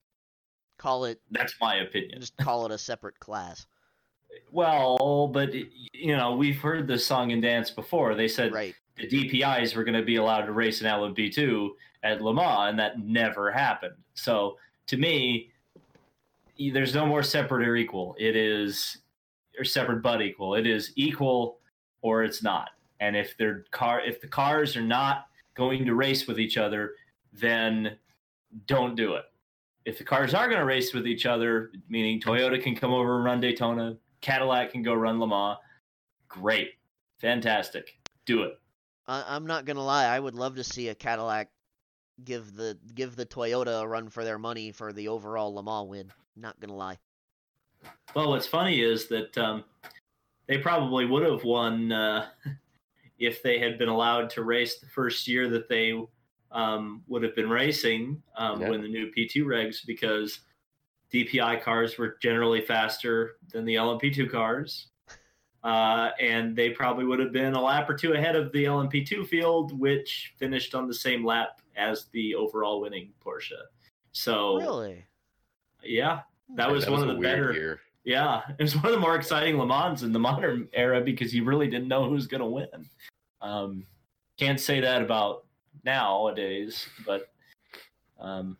Call it That's my opinion. just call it a separate class. Well, but you know, we've heard this song and dance before. They said Right. the DPIs were going to be allowed to race in LMP2 at Le Mans, and that never happened. So to me, there's no more separate or equal. It is or separate but equal. It is equal or it's not. And if their car, if the cars are not going to race with each other, then don't do it. If the cars are going to race with each other, meaning Toyota can come over and run Daytona, Cadillac can go run Le Mans, great, fantastic, do it. I, I'm not gonna lie. I would love to see a Cadillac give the give the Toyota a run for their money for the overall Le Mans win. Not gonna lie. Well, what's funny is that um, they probably would have won uh, if they had been allowed to race the first year that they um, would have been racing um, Yeah. when the new P2 regs, because DPI cars were generally faster than the LMP2 cars. Uh, and they probably would have been a lap or two ahead of the LMP2 field, which finished on the same lap as the overall winning Porsche. So, Really? yeah, that was one of the better. year. Yeah, it was one of the more exciting Le Mans in the modern era because you really didn't know who was going to win. Um, can't say that about nowadays, but um,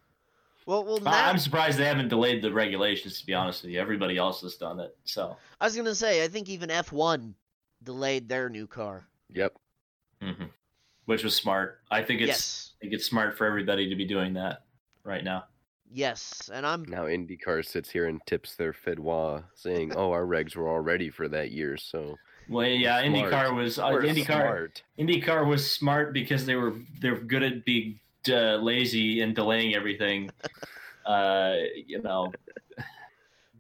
Well, well, now, I- I'm surprised they haven't delayed the regulations. To be honest with you, everybody else has done it. So, I was gonna say, I think even F1 delayed their new car. Yep. mhm. which was smart. I think it's yes, I think it's smart for everybody to be doing that right now. yes, and I'm Now IndyCar sits here and tips their fedwa, saying, "Oh, our regs were all ready for that year." So Well, yeah, Smart. IndyCar was uh, IndyCar. smart. IndyCar was smart because they were they're good at being uh, lazy and delaying everything. uh, you know,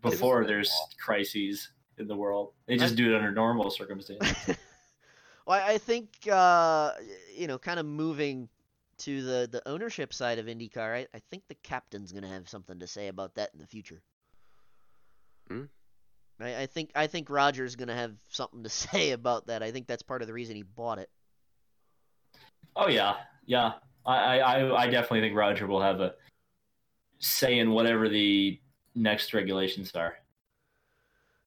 before there's crises in the world, they just do it under normal circumstances. well, I I think uh, you know, kind of moving to the the ownership side of IndyCar. I, I think the captain's gonna have something to say about that in the future. Hmm? I, I think I think Roger's gonna have something to say about that. I think that's part of the reason he bought it. oh yeah, yeah. I, I I definitely think Roger will have a say in whatever the next regulations are.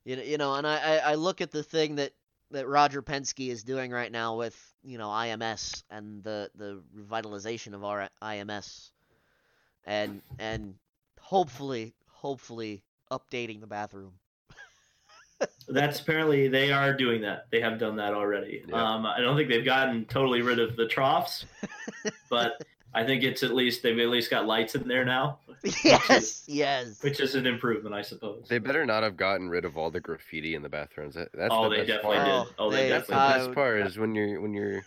You know, you know, and I, I, I look at the thing that, that Roger Penske is doing right now with you know IMS and the the revitalization of our IMS, and and hopefully hopefully updating the bathroom. That's apparently they are doing that. They have done that already. Yeah. Um, I don't think they've gotten totally rid of the troughs, but I think it's at least they've at least got lights in there now, yes, yes. which is an improvement, I suppose. They better not have gotten rid of all the graffiti in the bathrooms. That, that's oh, the they best definitely part. did. Oh, they, they- That's the definitely. uh, best part is when you're when you're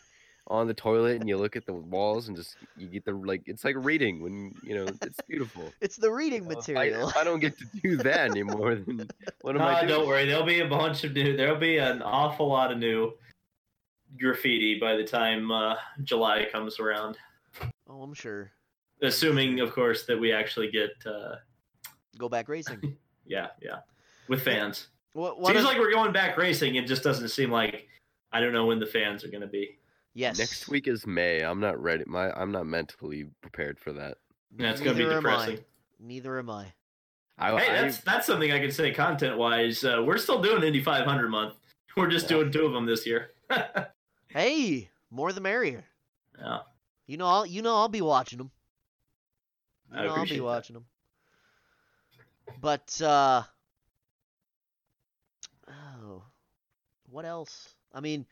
on the toilet and you look at the walls and just you get the like it's like reading when you know it's beautiful. It's the reading Well, if I- material. If I, don't get to do that anymore, then what am I No, doing? don't worry. There'll be a bunch of new. There'll be an awful lot of new graffiti by the time uh, July comes around. oh, I'm sure. Assuming, of course, that we actually get. Uh, Go back racing. yeah, yeah, with fans. What? One Seems of, like we're going back racing. It just doesn't seem like. I don't know when the fans are going to be. Yes. Next week is May. I'm not ready. My I'm not mentally prepared for that. That's going to be Neither am I. depressing. Neither am I. I, Hey, I- that's that's something I can say content wise. Uh, we're still doing Indy 500 month. We're just Yeah. doing two of them this year. Hey, more the merrier. yeah. You know, I'll you know I'll be watching them. You I know, I'll appreciate be that. watching them. But uh oh, what else? I mean,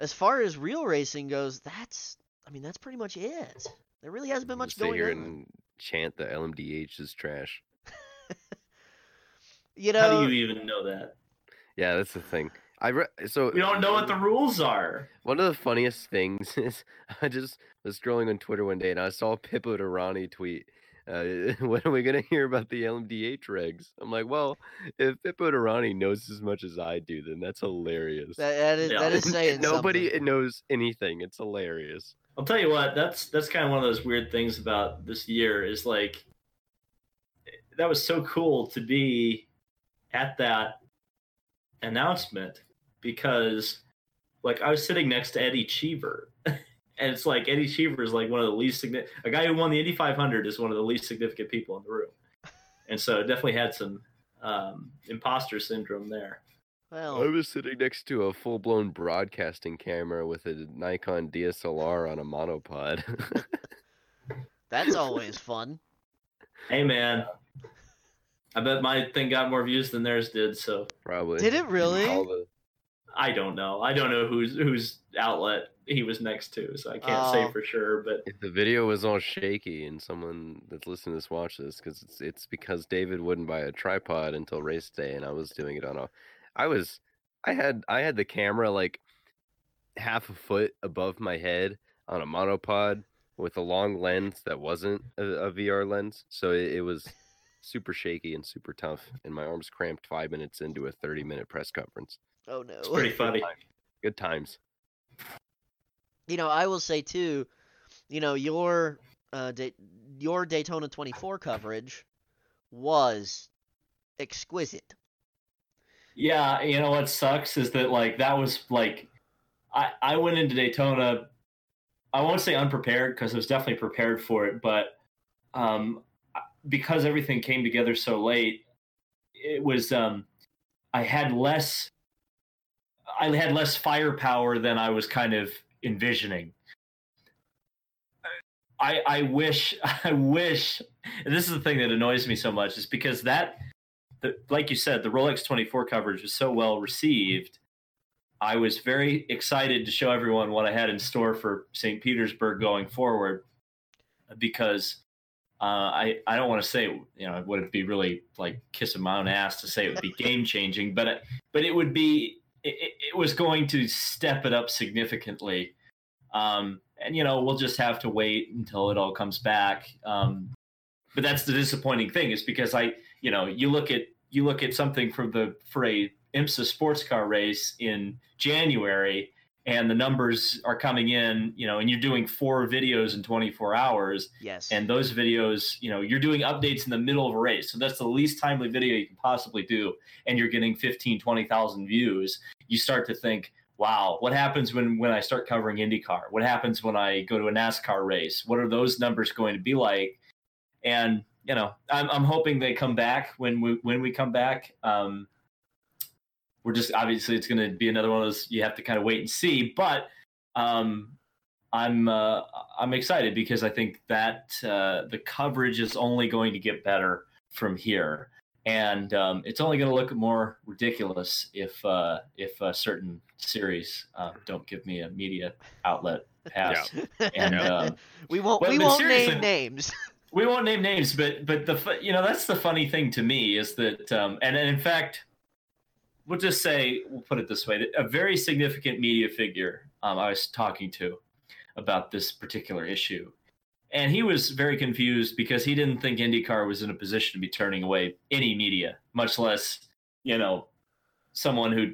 as far as real racing goes, that's I mean that's pretty much it. There really hasn't been much Just sit going here on. and chant that LMDH is trash. You know, How do you even know that? Yeah, that's the thing. I re- so We don't know what the rules are. One of the funniest things is I just was scrolling on Twitter one day and I saw Pippo Durrani tweet, uh, "When are we gonna hear about the LMDH regs?" I'm like, well, if Pippo Durrani knows as much as I do, then that's hilarious. that, that is that Yeah. is saying Nobody something. knows anything. It's hilarious. I'll tell you what, that's that's kind of one of those weird things about this year is like that was so cool to be at that announcement because like I was sitting next to Eddie Cheever. And it's like Eddie Cheever is like one of the least significant. A guy who won the Indy 500 is one of the least significant people in the room, and so it definitely had some um, imposter syndrome there. Well, I was sitting next to a full blown broadcasting camera with a Nikon DSLR on a monopod. that's always fun. Hey man, I bet my thing got more views than theirs did. So Probably. Did it really? All the- I don't know. I don't know whose whose outlet he was next to, so I can't Oh. say for sure. But If the video was all shaky and someone that's listening to this watch this, because it's it's because David wouldn't buy a tripod until race day, and I was doing it on a, I was, I had I had the camera like half a foot above my head on a monopod with a long lens that wasn't a, a VR lens, so it, it was super shaky and super tough, and my arms cramped five minutes into a thirty minute press conference. Oh no. it's pretty funny. Good times. you know, I will say too, you know, your uh, da- your Daytona 24 coverage was exquisite. Yeah, you know what sucks is that like that was like I I went into Daytona. I won't say unprepared because I was definitely prepared for it, but um, because everything came together so late, it was um, I had less. I had less firepower than I was kind of envisioning. I I wish I wish this is the thing that annoys me so much is because that the, like you said the Rolex 24 coverage was so well received I was very excited to show everyone what I had in store for St. Petersburg going forward because uh, I I don't want to say you know it would be really like kissing my own ass to say it would be game changing but it, but it would be it, it- it was going to step it up significantly. Um, and you know we'll just have to wait until it all comes back. Um, but that's the disappointing thing is because I you know you look at you look at something from the for a IMSA sports car race in January and the numbers are coming in you know and you're doing four videos in 24 hours. Yes. and those videos you know you're doing updates in the middle of a race. So that's the least timely video you can possibly do and you're getting 15 20,000 views. You start to think wow what happens when when I start covering IndyCar? What happens when I go to a NASCAR race? What are those numbers going to be like? And you know I'm I'm hoping they come back when we when we come back. Um we're just obviously it's going to be another one of those you have to kind of wait and see but um I'm uh, I'm excited because I think that uh, the coverage is only going to get better from here, and um, it's only going to look more ridiculous if uh, if uh, certain series uh, don't give me a media outlet pass. And Yeah. uh, we won't Well, we but won't name names. we won't name names, but but the you know that's the funny thing to me is that um, and, and in fact, we'll just say we'll put it this way: a very significant media figure um, I was talking to about this particular issue, and he was very confused because he didn't think IndyCar was in a position to be turning away any media, much less you know someone who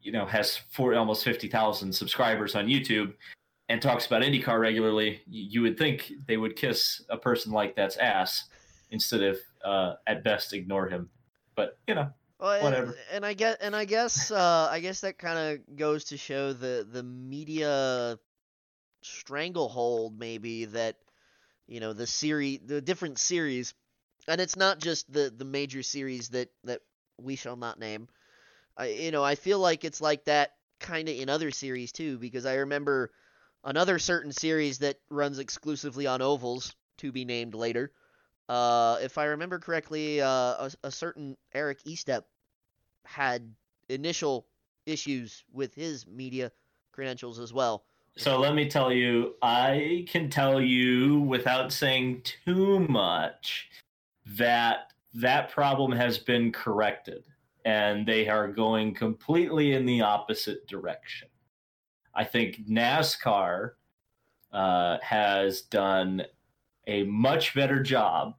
you know has four almost fifty thousand subscribers on YouTube and talks about IndyCar regularly, you would think they would kiss a person like that's ass instead of uh, at best ignore him. But you know, Well, and- Whatever. And I get, and I guess, uh, I guess that kind of goes to show the the media stranglehold, maybe that you know the series, the different series, and it's not just the the major series that that we shall not name. I, you know, I feel like it's like that kind of in other series too, because I remember another certain series that runs exclusively on ovals, to be named later. Uh, if I remember correctly, uh, a, a certain Eric Estepp had initial issues with his media credentials as well. So let me tell you, I can tell you without saying too much that that problem has been corrected and they are going completely in the opposite direction. I think NASCAR uh, has done a much better job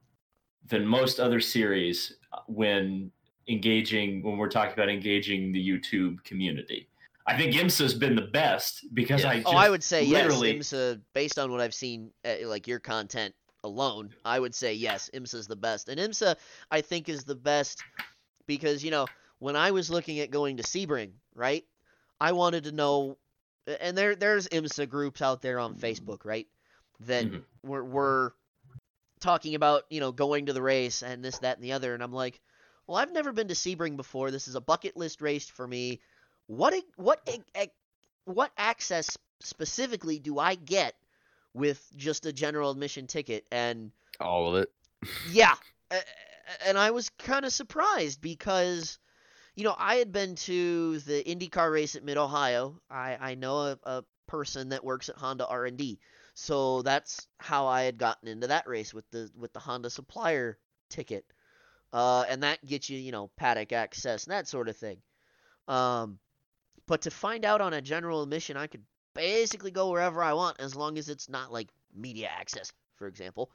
than most other series when engaging when we're talking about engaging the YouTube community. I think IMSA's been the best because Yes. I just oh, I would say literally yes. IMSA, based on what I've seen, uh, like your content alone, I would say yes. IMSA's the best, and IMSA I think is the best because you know when I was looking at going to Sebring, right? I wanted to know, and there there's IMSA groups out there on Facebook, right? That Mhm. were were talking about you know going to the race and this that and the other, and I'm like, well, I've never been to Sebring before. This is a bucket list race for me. What what what access specifically do I get with just a general admission ticket? And All of it. yeah, and I was kind of surprised because, you know, I had been to the IndyCar race at Mid Ohio. I I know a, a person that works at Honda R and D, so that's how I had gotten into that race with the with the Honda supplier ticket, uh, and that gets you you know paddock access and that sort of thing. Um, but to find out on a general admission, I could basically go wherever I want as long as it's not like media access, for example,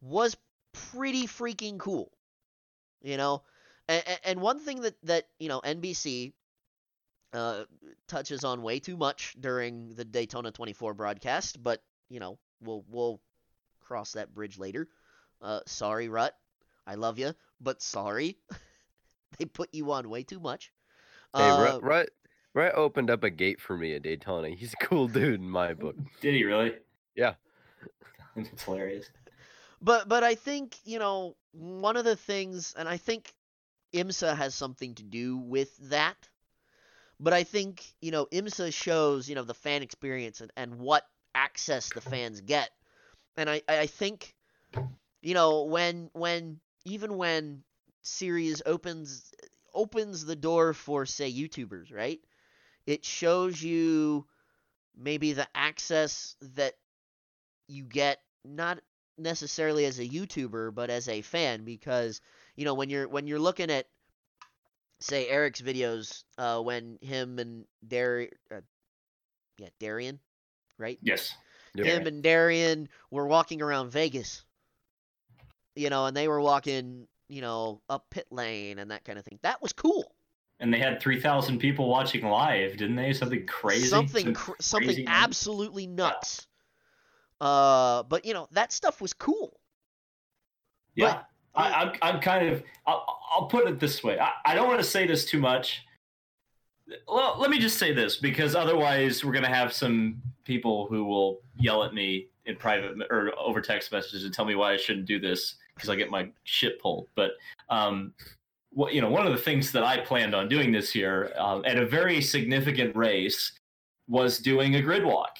was pretty freaking cool. You know, and, and one thing that that you know NBC uh, touches on way too much during the Daytona 24 broadcast, but you know we'll we'll cross that bridge later. Uh, sorry, Rut, I love you, but sorry, they put you on way too much. Hey, Uh, Rhett, Rhett, Rhett opened up a gate for me at Daytona. He's a cool dude in my book. Did he really? Yeah. It's hilarious. But but I think you know one of the things, and I think IMSA has something to do with that. But I think you know IMSA shows you know the fan experience and, and what access the fans get, and I I think you know when when even when series opens opens the door for say YouTubers, right? It shows you maybe the access that you get not necessarily as a YouTuber, but as a fan, because you know when you're when you're looking at say Eric's videos, uh, when him and Dar, uh, yeah, Darian, right? Yes. Yep. Him and Darian were walking around Vegas, you know, and they were walking, you know, up pit lane and that kind of thing. That was cool. And they had 3,000 people watching live, didn't they? Something crazy. something Some cr- something crazy absolutely nuts. Uh, but you know that stuff was cool. Yeah. I, I'm, I'm kind of, I'll, I'll put it this way. I, I don't want to say this too much. Well, let me just say this because otherwise we're going to have some people who will yell at me in private or over text messages and tell me why I shouldn't do this because I get my shit pulled. But, um, what, you know, one of the things that I planned on doing this year um, at a very significant race was doing a grid walk.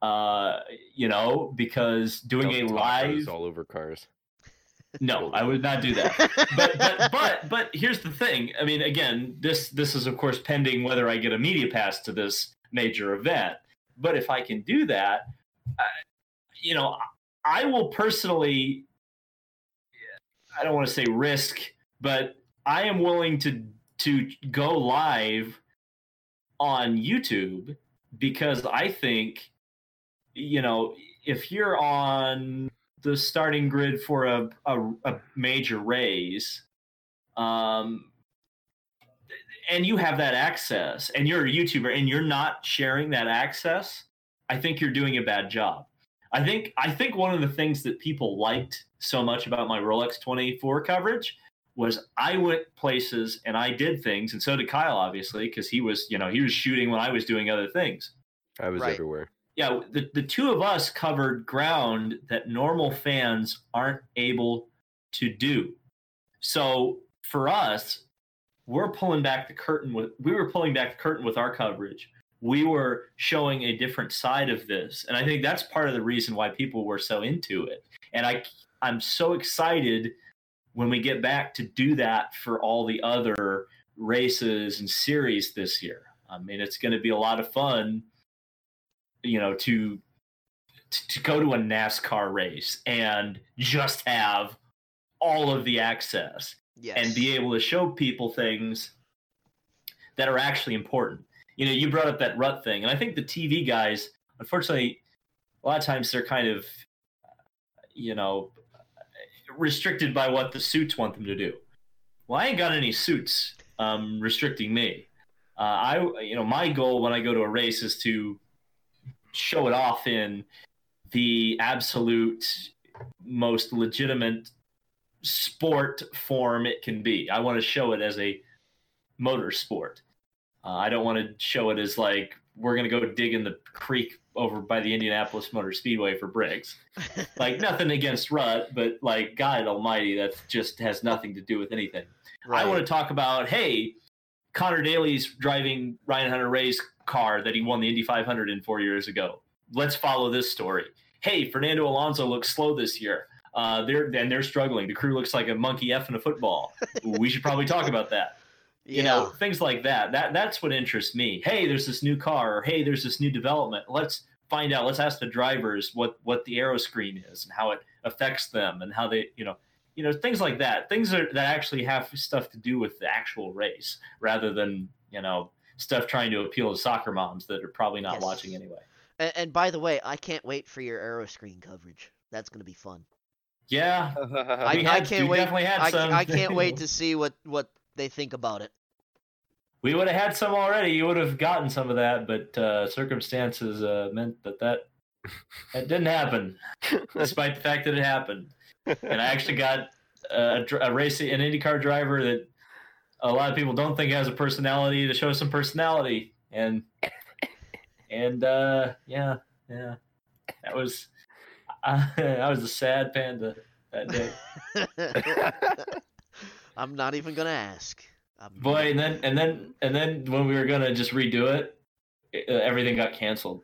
Uh, you know, because doing a Tacos live all over cars. no, I would not do that. But but but but here's the thing. I mean, again, this this is of course pending whether I get a media pass to this major event. But if I can do that, uh, you know, I will personally. I don't want to say risk, but I am willing to to go live on YouTube because I think, you know, if you're on the starting grid for a, a, a major race, um, and you have that access, and you're a YouTuber, and you're not sharing that access, I think you're doing a bad job. I think I think one of the things that people liked so much about my Rolex 24 coverage was I went places and I did things, and so did Kyle, obviously, because he was, you know, he was shooting when I was doing other things I was Right. everywhere. yeah, the, the two of us covered ground that normal fans aren't able to do. So for us, we're pulling back the curtain with we were pulling back the curtain with our coverage. We were showing a different side of this. And I think that's part of the reason why people were so into it. And I I'm so excited when we get back to do that for all the other races and series this year. I mean, it's going to be a lot of fun, you know, to to go to a NASCAR race and just have all of the access Yes. and be able to show people things that are actually important. You know, you brought up that rut thing, and I think the TV guys, unfortunately, a lot of times they're kind of, you know, restricted by what the suits want them to do. Well, I ain't got any suits um, restricting me. Uh, I, you know, my goal when I go to a race is to show it off in the absolute most legitimate sport form it can be. I want to show it as a motor sport. Uh, I don't want to show it as like we're gonna go dig in the creek over by the Indianapolis Motor Speedway for bricks. Like nothing against rut, but like God Almighty, that just has nothing to do with anything. I want to talk about hey, Connor Daly's driving Ryan Hunter-Reay's car that he won the Indy 500 in four years ago. Let's follow this story. Hey, Fernando Alonso looks slow this year. Uh, they're and they're struggling. The crew looks like a monkey f in a football. we should probably talk about that. Yeah. You know, things like that. That that's what interests me. Hey, there's this new car, or hey, there's this new development. Let's find out. Let's ask the drivers what what the aero screen is and how it affects them and how they, you know, you know, things like that. Things are, that actually have stuff to do with the actual race, rather than you know stuff trying to appeal to soccer moms that are probably not Yes. watching anyway. And, and by the way, I can't wait for your aero screen coverage. That's gonna be fun. Yeah, I, We I can't wait. definitely had I. I can't wait to see what what they think about it. we would have had some already. You would have gotten some of that, but uh, circumstances uh, meant that that that didn't happen, despite the fact that it happened. And I actually got a, a racing an IndyCar driver that a lot of people don't think has a personality to show some personality, and and uh, yeah, yeah, that was I was a sad panda that day. I'm not even gonna ask. I'm Boy, and then and then and then when we were gonna just redo it, it uh, everything got canceled.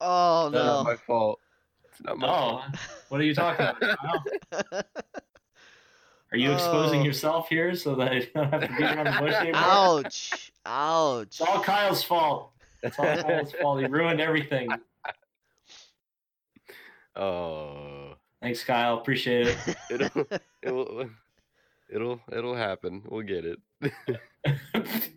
Oh It's not no. my fault. It's not my fault. Oh, what are you talking about? Are you exposing Oh. yourself here so that I don't have to beat around the bush anymore? Ouch! Ouch! It's all Kyle's fault. It's all Kyle's fault. He ruined everything. Oh, Thanks, Kyle. Appreciate it. it'll it'll it'll it'll happen. We'll get it.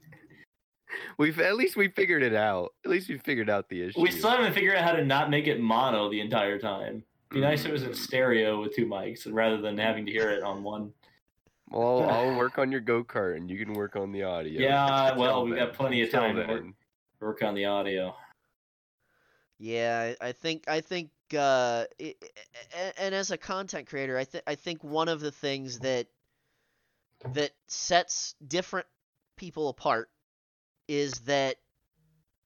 We've at least we figured it out. At least we figured out the issue. we still haven't figured out how to not make it mono the entire time. Be nice if it was in stereo with two mics rather than having to hear it on one. Well, I'll, I'll work on your go kart, and you can work on the audio. Yeah, well, Till we got plenty of time to work, work on the audio. Yeah, I I think I think uh, i- i- and as a content creator, I think I think one of the things that that sets different people apart is that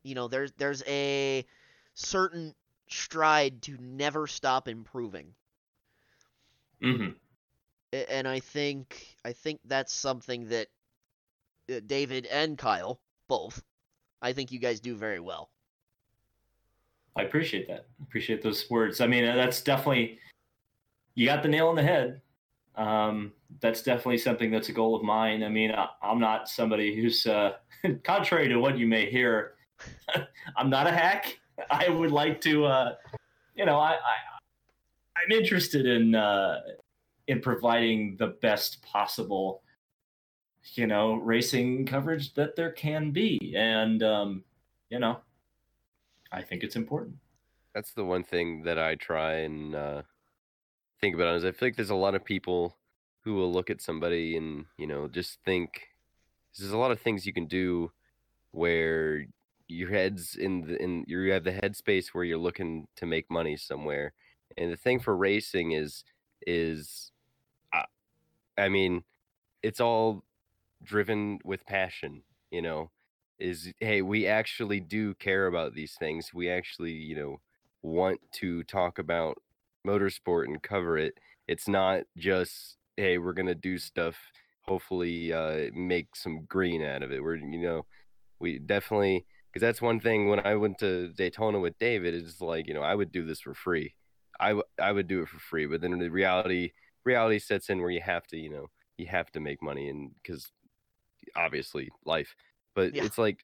you know there's there's a certain stride to never stop improving. hmm and I think I think that's something that uh, David and Kyle both I think you guys do very well. I appreciate that. Appreciate those words. I mean, uh, that's definitely you got the nail on the head. Um, that's definitely something that's a goal of mine. I mean, I, I'm not somebody who's uh, contrary to what you may hear. I'm not a hack. I would like to, uh, you know, I, I I'm interested in uh, in providing the best possible, you know, racing coverage that there can be, and um, you know, I think it's important. That's the one thing that I try and uh, think about is I feel like there's a lot of people who will look at somebody and you know just think there's a lot of things you can do where your head's in the in you have the headspace where you're looking to make money somewhere. And the thing for racing is is I, I mean it's all driven with passion you know is hey we actually do care about these things. We actually you know want to talk about motorsport and cover it it's not just hey we're gonna do stuff hopefully uh make some green out of it we're you know we definitely because that's one thing when i went to daytona with david it's like you know i would do this for free I, w- I would do it for free but then the reality reality sets in where you have to, you know, you have to make money, and because obviously life. But Yeah. it's like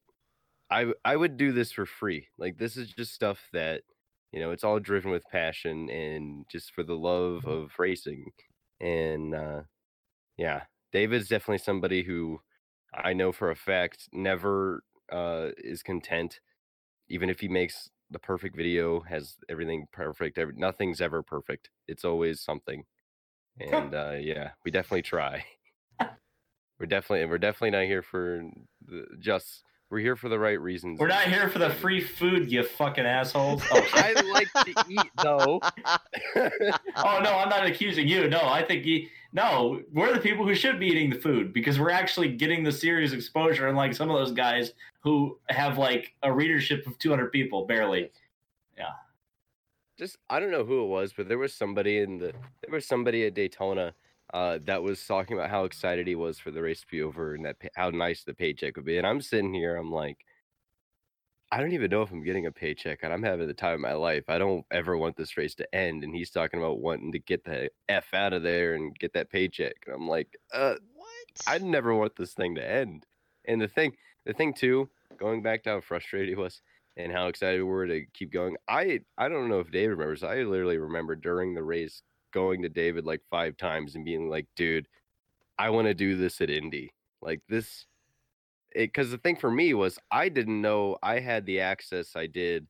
I I would do this for free. Like this is just stuff that you know it's all driven with passion and just for the love of racing. And uh, yeah, David's definitely somebody who I know for a fact never uh, is content, even if he makes the perfect video, has everything perfect. Every, nothing's ever perfect. It's always something. And uh, yeah, we definitely try. We're definitely we're definitely not here for the, just we're here for the right reasons. We're not here for the free food, you fucking assholes. Oh. I like to eat though. oh no, I'm not accusing you. No, I think you. No, we're the people who should be eating the food because we're actually getting the serious exposure, unlike some of those guys who have like a readership of 200 people, barely. Yeah. Just I don't know who it was, but there was somebody in the there was somebody at Daytona uh, that was talking about how excited he was for the race to be over and that pay- how nice the paycheck would be. And I'm sitting here, I'm like, I don't even know if I'm getting a paycheck, and I'm having the time of my life. I don't ever want this race to end. And he's talking about wanting to get the f out of there and get that paycheck. And I'm like, uh, what? I never want this thing to end. And the thing, the thing too, going back to how frustrated he was and how excited we were to keep going. I I don't know if Dave remembers. I literally remember during the race going to David like five times and being like, "Dude, I want to do this at Indy. Like this." Because the thing for me was I didn't know I had the access I did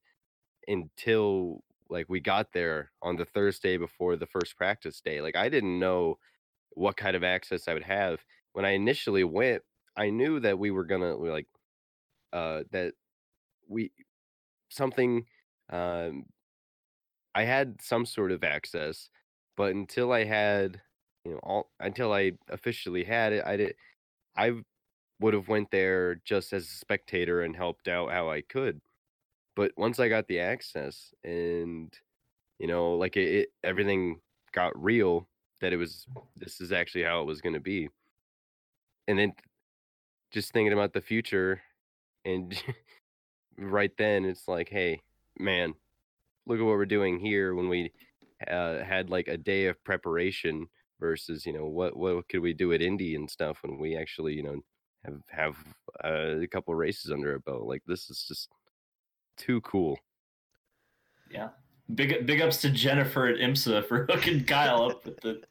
until like we got there on the Thursday before the first practice day. Like I didn't know what kind of access I would have when I initially went. I knew that we were gonna like uh that we something um I had some sort of access, but until I had you know all until I officially had it, I did I would have went there just as a spectator and helped out how I could. But once I got the access and you know like it, it everything got real that it was this is actually how it was going to be. And then just thinking about the future and right then it's like hey man look at what we're doing here when we uh, had like a day of preparation versus you know what what could we do at Indy and stuff when we actually you know have have uh, a couple races under our belt like this is just too cool Yeah. Big big ups to Jennifer at IMSA for hooking Kyle up with the.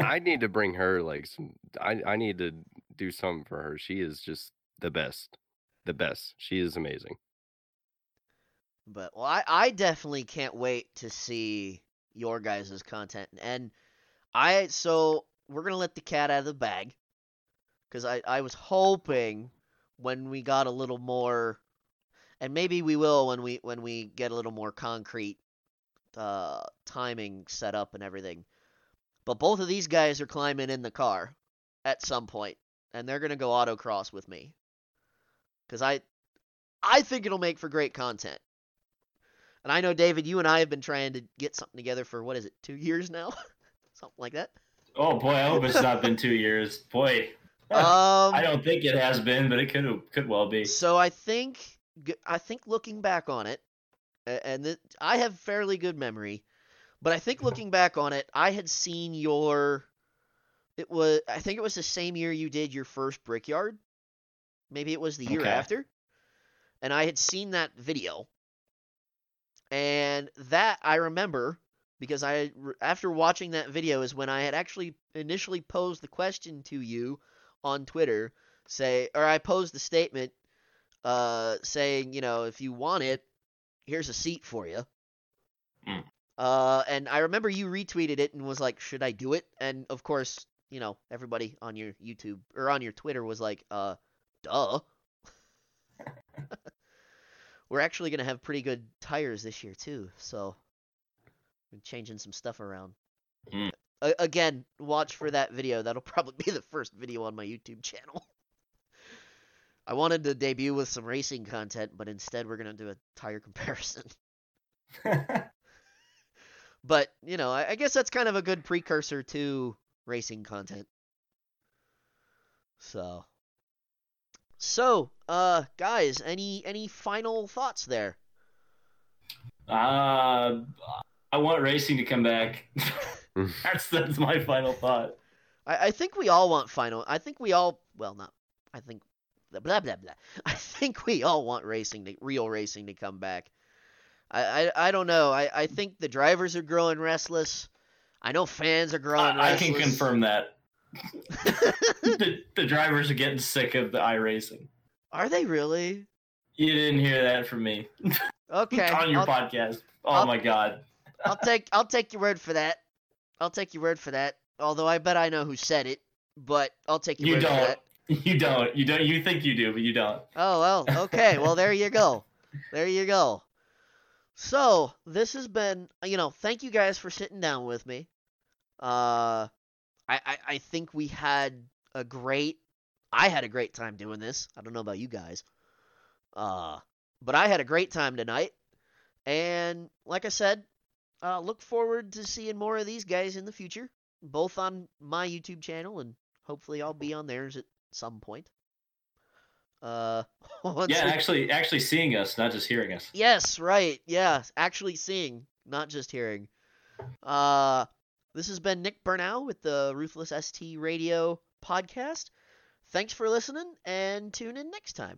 I need to bring her like some I I need to do something for her she is just the best the best she is amazing But well, I, I definitely can't wait to see your guys' content. And I so we're gonna let the cat out of the bag because I I was hoping when we got a little more, and maybe we will when we when we get a little more concrete uh, timing set up and everything. But both of these guys are climbing in the car at some point, and they're gonna go autocross with me because I I think it'll make for great content. And I know, David, you and I have been trying to get something together for what is it, two years now, something like that. Oh boy, I hope it's not been two years. Boy, Um, I don't think it has been, but it could could well be. So I think I think looking back on it, and I have fairly good memory, but I think looking back on it, I had seen your. It was I think it was the same year you did your first Brickyard. Maybe it was the year Okay. after, and I had seen that video. And that I remember because I after watching that video is when I had actually initially posed the question to you on Twitter say or I posed the statement uh saying, you know, if you want it, here's a seat for you. Mm. Uh and I remember you retweeted it and was like, "Should I do it?" And of course, you know, everybody on your YouTube or on your Twitter was like, "Uh, duh." We're actually going to have pretty good tires this year too, so we're changing some stuff around. Mm. A- again, watch for that video. That'll probably be the first video on my YouTube channel. I wanted to debut with some racing content, but instead we're going to do a tire comparison. But, you know, I, I guess that's kind of a good precursor to racing content. So So, uh guys, any any final thoughts there? uh, I want racing to come back. That's that's my final thought. I, I think we all want final. I think we all. Well, not. I think. Blah blah blah. blah. I think we all want racing, to, real racing, to come back. I, I, I don't know. I, I think the drivers are growing restless. I know fans are growing I, I can confirm that. the, the drivers are getting sick of the iRacing. are they really? You didn't hear that from me Okay. on your I'll, podcast. Oh I'll- my god. I'll take I'll take your word for that. I'll take your word for that. Although I bet I know who said it, but I'll take your You word for don't. that. You don't. You don't. You think you do, but you don't. Oh well, okay. Well, there you go. There you go. So this has been, you know, thank you guys for sitting down with me. Uh, I I, I think we had a great. I had a great time doing this. I don't know about you guys. Uh, but I had a great time tonight, and like I said, uh, look forward to seeing more of these guys in the future, both on my YouTube channel and hopefully I'll be on theirs at some point. Uh, Yeah, actually, actually seeing us, not just hearing us. Yes, right. Yeah, actually seeing, not just hearing. Uh, this has been Nick Burnow with the Ruthless ST Radio podcast. Thanks for listening and tune in next time.